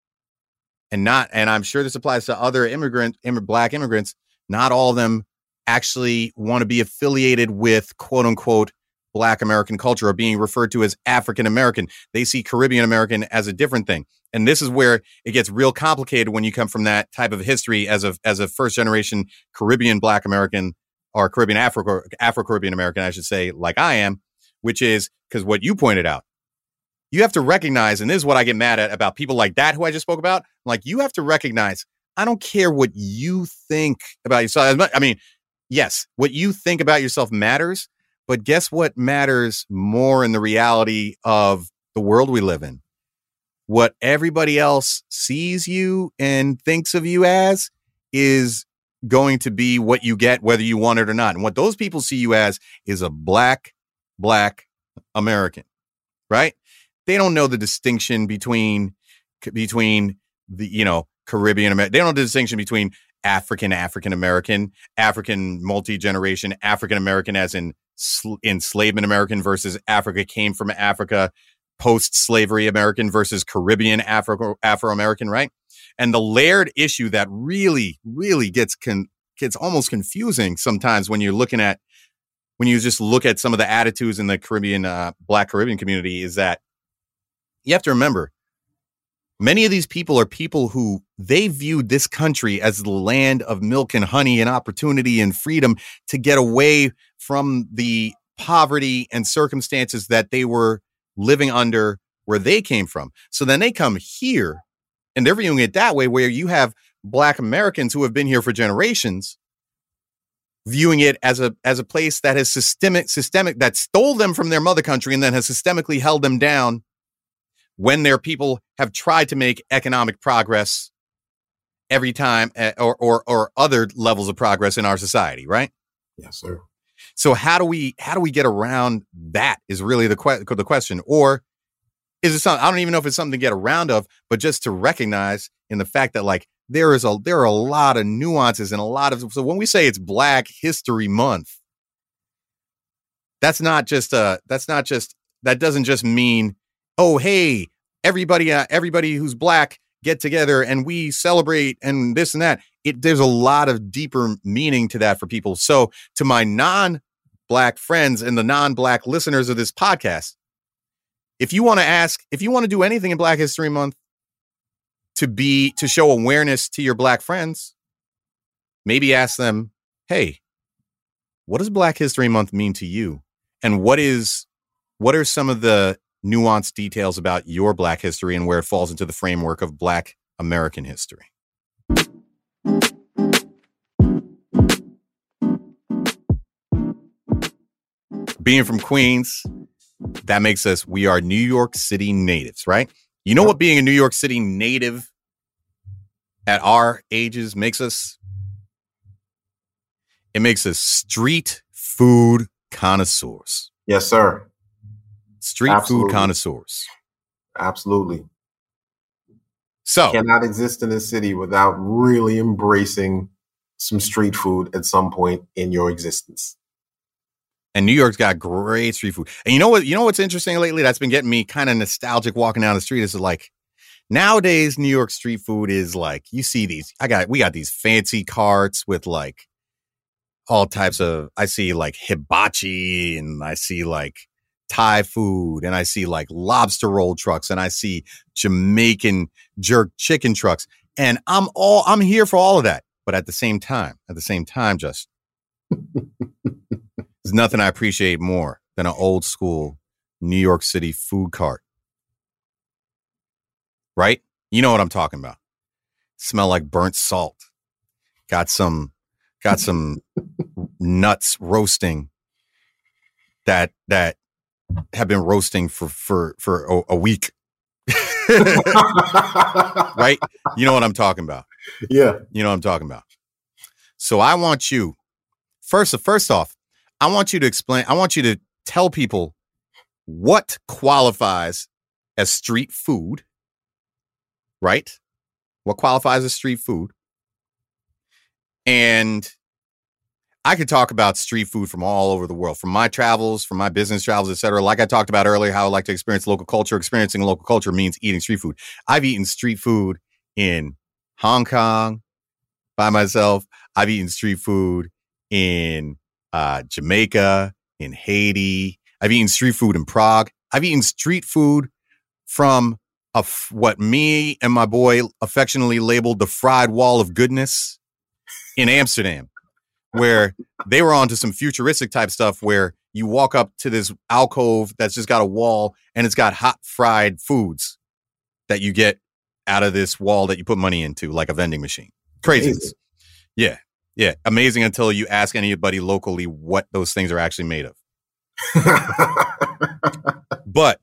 and not, and I'm sure this applies to other immigrant, immig- black immigrants, not all of them actually want to be affiliated with quote unquote black American culture or being referred to as African American. They see Caribbean American as a different thing. And this is where it gets real complicated when you come from that type of history as a, as a first generation Caribbean black American or Caribbean Afro, Afro Caribbean American, I should say, like I am, which is because what you pointed out, you have to recognize, and this is what I get mad at about people like that who I just spoke about. Like, you have to recognize, I don't care what you think about yourself. I mean, yes, what you think about yourself matters, but guess what matters more in the reality of the world we live in? What everybody else sees you and thinks of you as is going to be what you get, whether you want it or not. And what those people see you as is a black, black American, right? They don't know the distinction between between the you know Caribbean American. They don't know the distinction between African African American, African multi generation, African American as in sl- enslavement American versus Africa came from Africa, post slavery American versus Caribbean Afro Afro American, right? And the layered issue that really really gets con- gets almost confusing sometimes when you're looking at when you just look at some of the attitudes in the Caribbean uh, Black Caribbean community is that you have to remember many of these people are people who they viewed this country as the land of milk and honey and opportunity and freedom to get away from the poverty and circumstances that they were living under where they came from. So then they come here and they're viewing it that way where you have black Americans who have been here for generations viewing it as a as a place that has systemic systemic that stole them from their mother country and then has systemically held them down when their people have tried to make economic progress every time uh, or, or or other levels of progress in our society right Yes, sir. so how do we how do we get around that is really the que- the question or is it something I don't even know if it's something to get around of but just to recognize in the fact that like there is a there are a lot of nuances and a lot of so when we say it's black history month that's not just uh that's not just that doesn't just mean oh hey everybody uh, everybody who's black get together and we celebrate and this and that it there's a lot of deeper meaning to that for people. So to my non-black friends and the non-black listeners of this podcast, if you want to ask, if you want to do anything in Black History Month to be to show awareness to your black friends, maybe ask them, "Hey, what does Black History Month mean to you? And what is what are some of the nuanced details about your black history and where it falls into the framework of black American history?" Being from Queens, that makes us we are New York City natives, right? You know what being a New York City native at our ages makes us? It makes us street food connoisseurs. Yes, sir. Street Absolutely. food connoisseurs. Absolutely. So, Cannot exist in this city without really embracing some street food at some point in your existence. and New York's got great street food. And you know what? You know what's interesting lately? That's been getting me kind of nostalgic walking down the street. Is like nowadays New York street food is like you see these. I got we got these fancy carts with like all types of. I see like hibachi and I see like Thai food and I see like lobster roll trucks and I see Jamaican jerk chicken trucks. And I'm all I'm here for all of that. But at the same time, at the same time, just there's nothing I appreciate more than an old school New York City food cart. Right? You know what I'm talking about. Smell like burnt salt. Got some got some nuts roasting that that have been roasting for for for a, a week. right? You know what I'm talking about. Yeah. You know what I'm talking about. So I want you first first off, I want you to explain, I want you to tell people what qualifies as street food, right? What qualifies as street food? And I could talk about street food from all over the world, from my travels, from my business travels, et cetera. Like I talked about earlier, how I like to experience local culture. Experiencing local culture means eating street food. I've eaten street food in Hong Kong by myself. I've eaten street food in uh, Jamaica, in Haiti. I've eaten street food in Prague. I've eaten street food from a f- what me and my boy affectionately labeled the fried wall of goodness in Amsterdam, where they were onto some futuristic type stuff where you walk up to this alcove that's just got a wall and it's got hot fried foods that you get out of this wall that you put money into, like a vending machine. Craziness. Amazing. Yeah. Yeah. Amazing until you ask anybody locally what those things are actually made of. But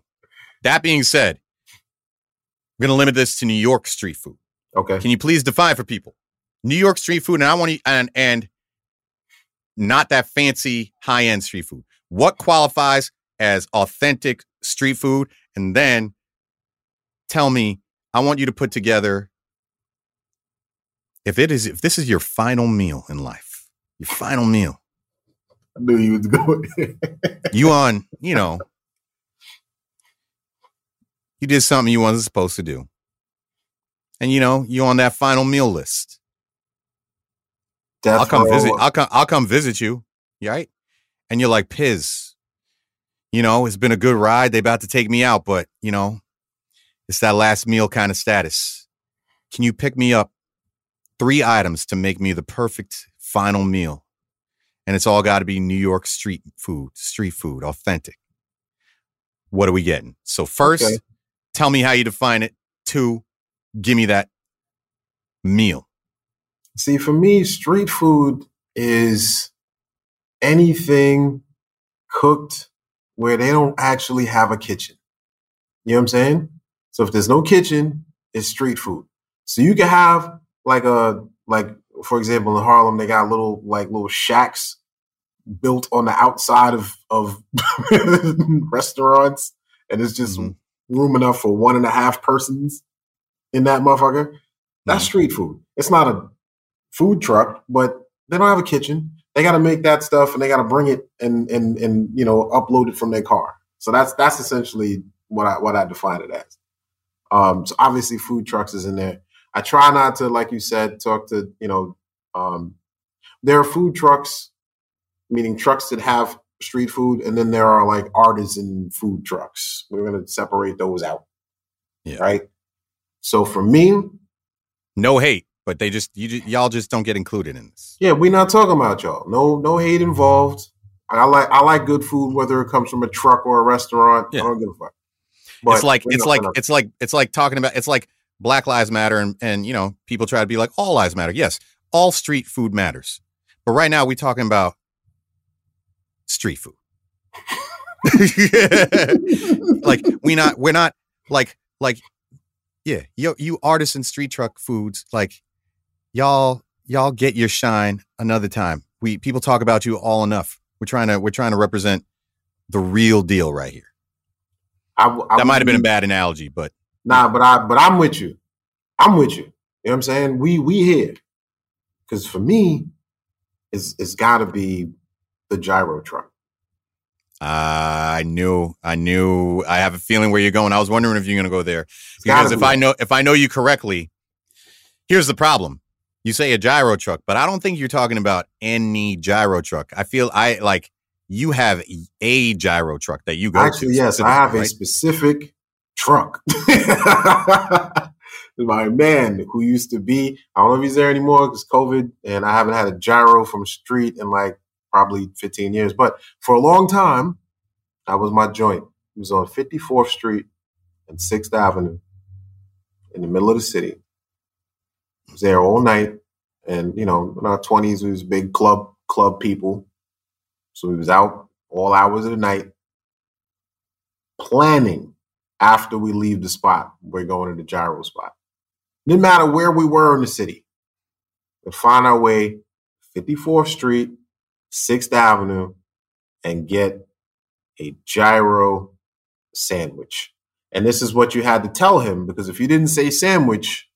that being said, we're going to limit this to New York street food. okay. Can you please define for people New York street food? And I want to, and, and not that fancy high end street food. What qualifies as authentic street food? And then tell me, I want you to put together if it is, if this is your final meal in life, your final meal, I knew you was going. you on, you know, you did something you wasn't supposed to do. And you know, you on that final meal list. Death I'll come row. visit. I'll come. I'll come visit you. Right? And you're like, Piz. You know, it's been a good ride. They about to take me out, but you know, it's that last meal kind of status. Can you pick me up three items to make me the perfect final meal? And it's all got to be New York street food, street food, authentic. What are we getting? So first, Okay. tell me how you define it. Two, give me that meal. See, for me, street food is anything cooked where they don't actually have a kitchen. You know what I'm saying? So if there's no kitchen, it's street food. So you can have like a like for example in Harlem they got little like little shacks built on the outside of of restaurants and it's just Mhm. room enough for one and a half persons in that motherfucker. That's Mhm. street food. It's not a food truck, but they don't have a kitchen. They got to make that stuff and they got to bring it and and and you know upload it from their car. So that's that's essentially what I what I define it as. Um, so obviously food trucks is in there. I try not to, like you said, talk to you know. Um, there are food trucks, meaning trucks that have street food, and then there are like artisan food trucks. We're going to separate those out. Yeah. Right. So for me, No hate, but they just you y'all just don't get included in this. yeah, we're not talking about y'all. No, no hate involved. I like I like good food, whether it comes from a truck or a restaurant. Yeah. I don't give a fuck. it's like it's like it's like it's like talking about it's like Black Lives Matter and and you know people try to be like all lives matter. Yes, all street food matters, but right now we're talking about street food. like we not we're not like like yeah you you artisan street truck foods like y'all y'all get your shine another time we people talk about you all enough we're trying to we're trying to represent the real deal right here I, I that might have been a bad analogy but Nah, but I but I'm with you. I'm with you. You know what I'm saying? We we here. Cause for me, it's it's gotta be the gyro truck. Uh, I knew, I knew. I have a feeling where you're going. I was wondering if you're going to go there because if. I know, if I know you correctly, here's the problem. You say a gyro truck, but I don't think you're talking about any gyro truck. I feel I like you have a gyro truck that you go Actually, to. yes, I have specifically, a specific truck. My man who used to be, I don't know if he's there anymore because COVID, and I haven't had a gyro from street in like probably 15 years. But for a long time, that was my joint. It was on 54th Street and 6th Avenue in the middle of the city. Was there all night. And, you know, in our 20s, we was big club club people. So we was out all hours of the night planning after we leave the spot. We're going to the gyro spot. Didn't matter where we were in the city. We'd find our way 54th Street, 6th Avenue, and get a gyro sandwich. And this is what you had to tell him because if you didn't say sandwich,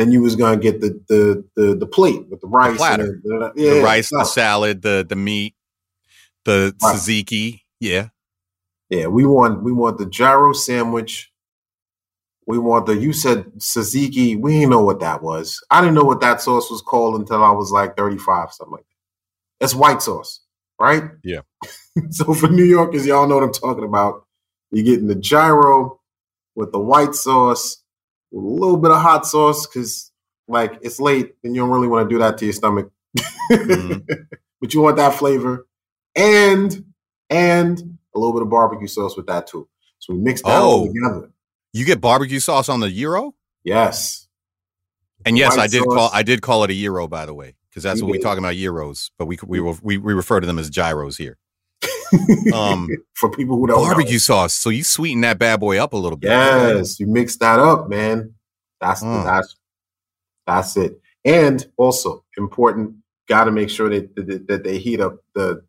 then you was gonna get the the the, the plate with the rice, platter. the, the yeah, rice, the salad, the the meat, the Right. tzatziki. Yeah, Yeah, we want we want the gyro sandwich. We want the you said tzatziki. We didn't know what that was. I didn't know what that sauce was called until I was like 35, something like that. It's white sauce, right? Yeah. so for New Yorkers, y'all know what I'm talking about. You're getting the gyro with the white sauce, a little bit of hot sauce, because like it's late and you don't really want to do that to your stomach. Mhm. but you want that flavor and and a little bit of barbecue sauce with that too. So we mix that all Oh. together. you get barbecue sauce on the gyro. Yes. And yes, White I did sauce. call I did call it a gyro, by the way, because that's You what we did. talking about gyros, but we we we we refer to them as gyros here. Um, For people who don't barbecue know. sauce. So you sweeten that bad boy up a little bit. Yes, you mix that up, man. That's Mm. that's that's it. And also important, got to make sure that, that that they heat up the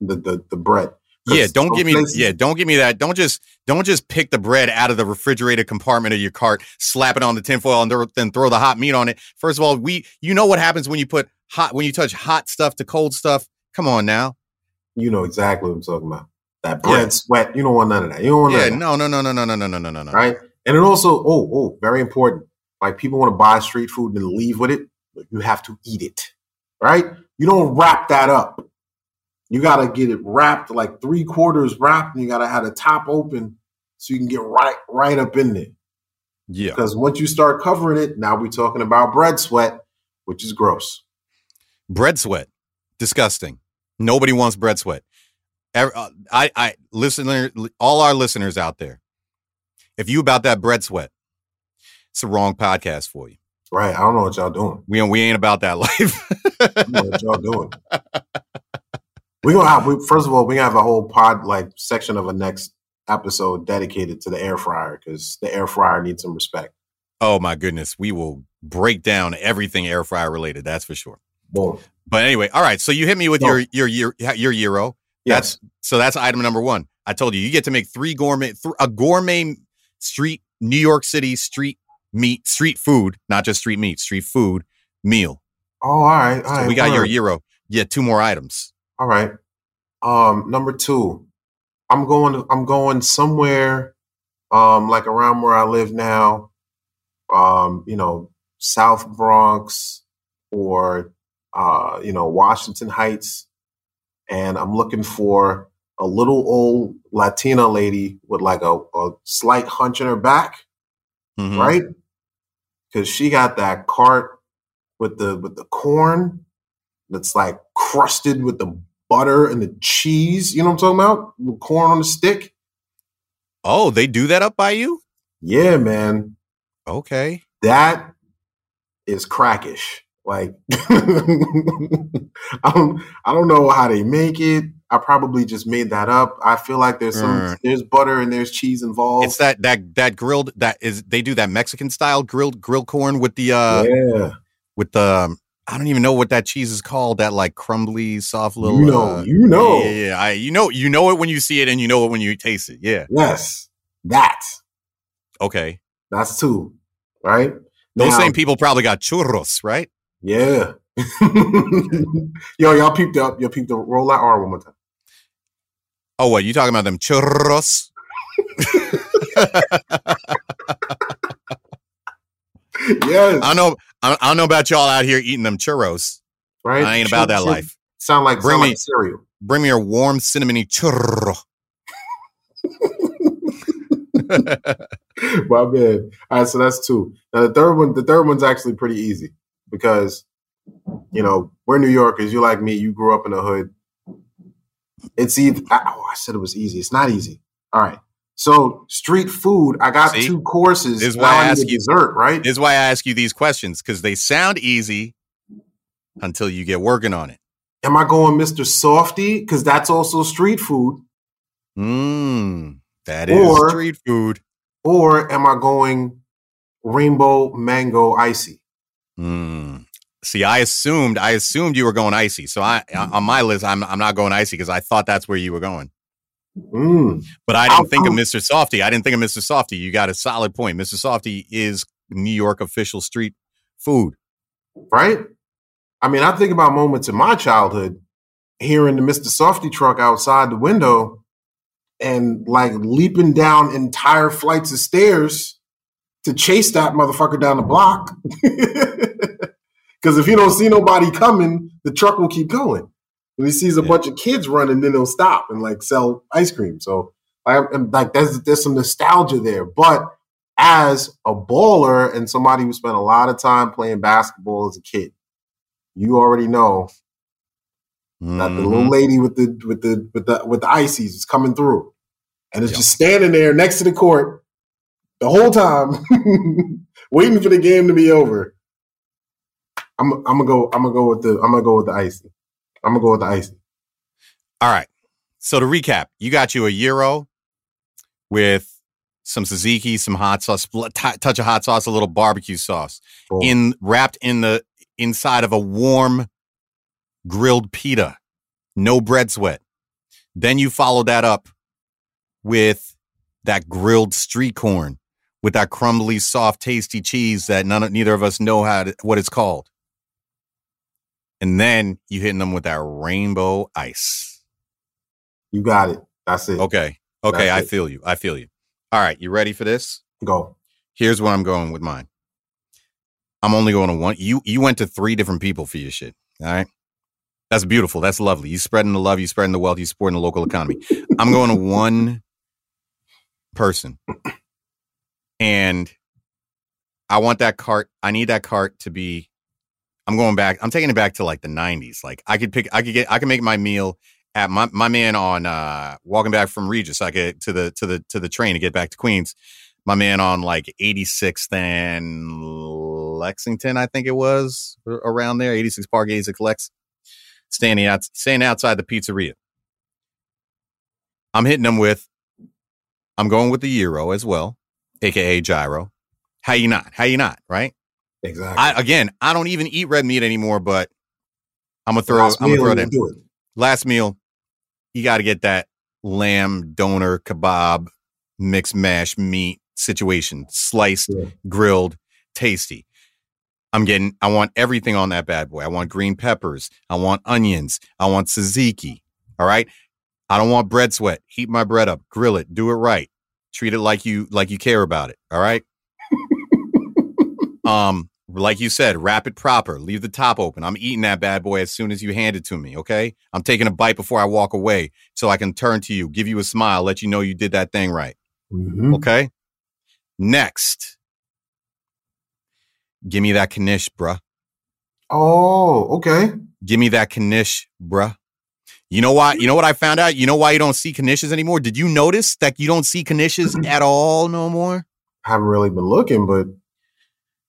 the the, the bread. Yeah, don't give me places- yeah, don't give me that. Don't just don't just pick the bread out of the refrigerated compartment of your cart, slap it on the tinfoil, and then throw the hot meat on it. First of all, we you know what happens when you put hot when you touch hot stuff to cold stuff. Come on now. You know exactly what I'm talking about. That Yeah. bread sweat. You don't want none of that. You don't want Yeah, no, no, no, no, no, no, no, no, no, no, no. right? And it also, oh, oh, very important. Like people want to buy street food and then leave with it, but you have to eat it, right? You don't wrap that up. You got to get it wrapped like three quarters wrapped, and you got to have the top open so you can get right, right up in there. Yeah. Because once you start covering it, now we're talking about bread sweat, which is gross. bread sweat disgusting nobody wants bread sweat uh, i i listener all our listeners out there if you about that bread sweat it's the wrong podcast for you Right? I don't know what y'all doing. we, we ain't about that life I don't know what y'all doing. We're gonna have. We, first of all, we gonna have a whole pod like section of a next episode dedicated to the air fryer because the air fryer needs some respect. oh my goodness we will break down everything air fryer related that's for sure Boom. But anyway all right so you hit me with No. your your your your euro Yes. so that's item number one i told you you get to make three gourmet th- a gourmet street new york city street meat street food not just street meat street food meal Oh, all right. All So right. we got your word. euro. Yeah, two more items. All right. Um, number two, I'm going. I'm going somewhere, um, like around where I live now. um, you know, South Bronx or uh, you know, Washington Heights, and I'm looking for a little old Latina lady with like a, a slight hunch in her back, Mhm. right? Because she got that cart with the with the corn that's like crusted with the butter and the cheese. You know what I'm talking about? The corn on the stick. Oh, they do that up by you? Yeah, man. Okay. that is crackish. Like I don't I don't know how they make it. I probably just made that up. I feel like there's some Mm. there's butter and there's cheese involved. It's that that that grilled that is they do that Mexican style grilled grilled corn with the uh yeah, with the um, I don't even know what that cheese is called. That like crumbly, soft little. you know, uh, you know. Yeah, yeah, yeah. I, you know, you know it when you see it, and you know it when you taste it. Yeah. Yes, that Okay. that's two, right? Those Now- same people probably got churros, right? Yeah. Yo, y'all peeped up. Y'all peeped up. Roll that R one more time. Oh, what you talking about? Them churros? Yes. I know. I, I don't know about y'all out here eating them churros. right. I ain't about that life. Sound like Bring sound me- like cereal. Bring me a warm cinnamony churro. My bad. All right, so that's two. Now the third one, the third one's actually pretty easy because you know we're New Yorkers. You like me. You grew up in the hood. It's easy. Oh, I said it was easy. It's not easy. All right. So street food. I got See? two courses. This is why I a ask you- dessert. Right. This is why I ask you these questions because they sound easy until you get working on it. Am I going Mr. Softee? Because that's also street food. Mmm. That is Or- street food. Or am I going Rainbow Mango Icy? Mm. See, I assumed I assumed you were going icy. So I on my list, I'm I'm not going icy because I thought that's where you were going. Mm. But I didn't I'll- think of I'll- Mr. Softee. I didn't think of Mr. Softee. You got a solid point. Mr. Softee is New York official street food. right? I mean, I think about moments in my childhood, hearing the Mr. Softee truck outside the window and like leaping down entire flights of stairs to chase that motherfucker down the block. Because if you don't see nobody coming, the truck will keep going. When he sees a Yeah. bunch of kids running, then he'll stop and like sell ice cream. So I, and like there's there's some nostalgia there. But as a baller and somebody who spent a lot of time playing basketball as a kid, you already know that the little Mhm. lady with the with the with the with the ices is coming through, and it's Yeah. just standing there next to the court the whole time, waiting for the game to be over. I'm I'm gonna go. I'm gonna go with the. I'm gonna go with the icy. I'm gonna go with the icy. All right. So to recap, you got you a euro with some tzatziki, some hot sauce, t- touch of hot sauce, a little barbecue sauce, Boom. in wrapped in the inside of a warm grilled pita, no bread sweat. Then you follow that up with that grilled street corn with that crumbly, soft, tasty cheese that none of, neither of us know how to, what it's called. And then you hitting them with that rainbow ice. you got it. That's it. Okay. Okay. That's I it. feel you. I feel you. All right. You ready for this? Go. Here's where I'm going with mine. I'm only going to one. You you went to three different people for your shit. All right. That's beautiful. That's lovely. You spreading the love, you spreading the wealth, you supporting the local economy. I'm going to one person. And I want that cart. I need that cart to be I'm going back. I'm taking it back to like the 90s. Like I could pick I could get I can make my meal at my, my man on uh walking back from Regis. I get to the to the to the train to get back to Queens my man on like 86th and Lexington, I think it was around there, 86 Park, 86 Lex, standing out, standing outside the pizzeria. I'm hitting them with, I'm going with the Euro as well, aka Gyro. How you not? How you not? Right? Exactly. I again, I don't even eat red meat anymore, but I'm gonna throw, Last I'm gonna throw do it. Last meal, you got to get that lamb doner kebab mixed mash meat situation, sliced, Yeah. grilled, tasty. I'm getting, I want everything on that bad boy. I want green peppers. I want onions. I want tzatziki. All right. I don't want bread sweat. Heat my bread up, grill it, do it right. Treat it like you like you care about it. All right. Um, like you said, wrap it proper. Leave the top open. I'm eating that bad boy as soon as you hand it to me. Okay. I'm taking a bite before I walk away so I can turn to you, give you a smile, let you know you did that thing right. Mhm. Okay. Next, give me that knish, bruh. Oh, okay. Give me that knish, bruh. You know why? You know what I found out? You know why you don't see knishes anymore? Did you notice that you don't see knishes at all no more? haven't really been looking, but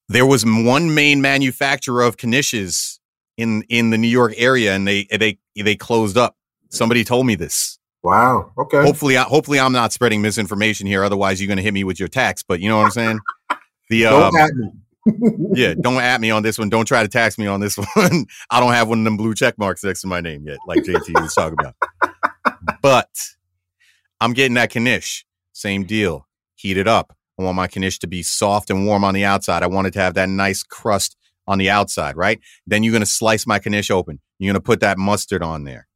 There was one main manufacturer of knishes in in the New York area, and they they they closed up. Somebody told me this. wow. Okay. Hopefully, I, hopefully I'm not spreading misinformation here. Otherwise, you're going to hit me with your tax. But you know what I'm saying? The um, Don't at me. yeah, don't at me on this one. Don't try to tax me on this one. I don't have one of them blue check marks next to my name yet, like JT was talking about. But I'm getting that knish. Same deal. Heat it up. I want my knish to be soft and warm on the outside. I want it to have that nice crust on the outside, right? Then you're gonna slice my knish open. You're gonna put that mustard on there,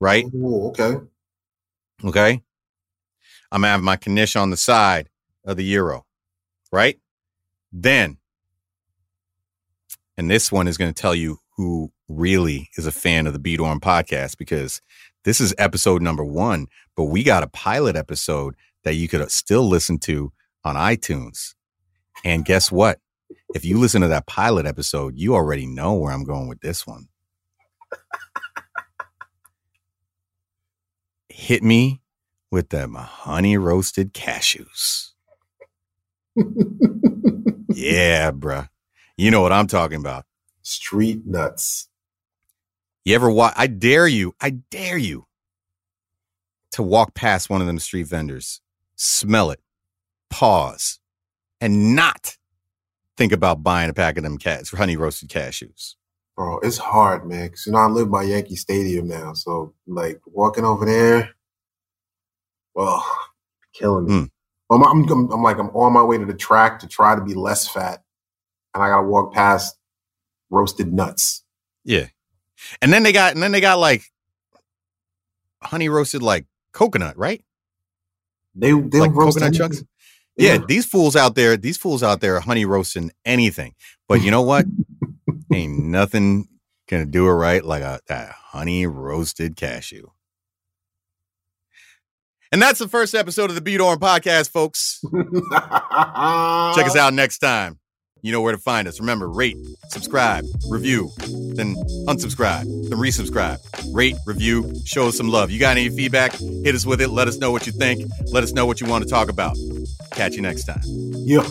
right? Ooh, okay. Okay. I'm gonna have my knish on the side of the euro, right? Then, and this one is going to tell you who really is a fan of the B Dorm podcast because this is episode number one, but we got a pilot episode that you could still listen to on iTunes. And guess what? If you listen to that pilot episode, you already know where I'm going with this one. Hit me with them honey roasted cashews. Yeah, bruh. You know what I'm talking about. Street nuts. You ever walk? I dare you, I dare you to walk past one of them street vendors, smell it, pause, and not think about buying a pack of them cats, honey roasted cashews. Bro, it's hard, man. Cause you know I live by Yankee Stadium now, so like walking over there, well, killing me. Mm. I'm, I'm, I'm, like I'm on my way to the track to try to be less fat, and I gotta walk past roasted nuts. Yeah. And then they got, and then they got like honey roasted like coconut, right? They they like roast coconut anything. chunks. Yeah, these fools out there, these fools out there are honey roasting anything. But you know what? Ain't nothing gonna do it right like a that honey roasted cashew. And that's the first episode of the B Dorm podcast, folks. Check us out next time. You know where to find us. Remember, rate, subscribe, review, then unsubscribe, then resubscribe. Rate, review, show us some love. You got any feedback? Hit us with it. Let us know what you think. Let us know what you want to talk about. Catch you next time. Yeah.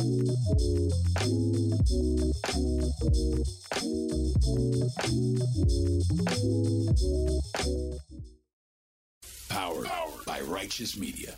Powered by Righteous Media.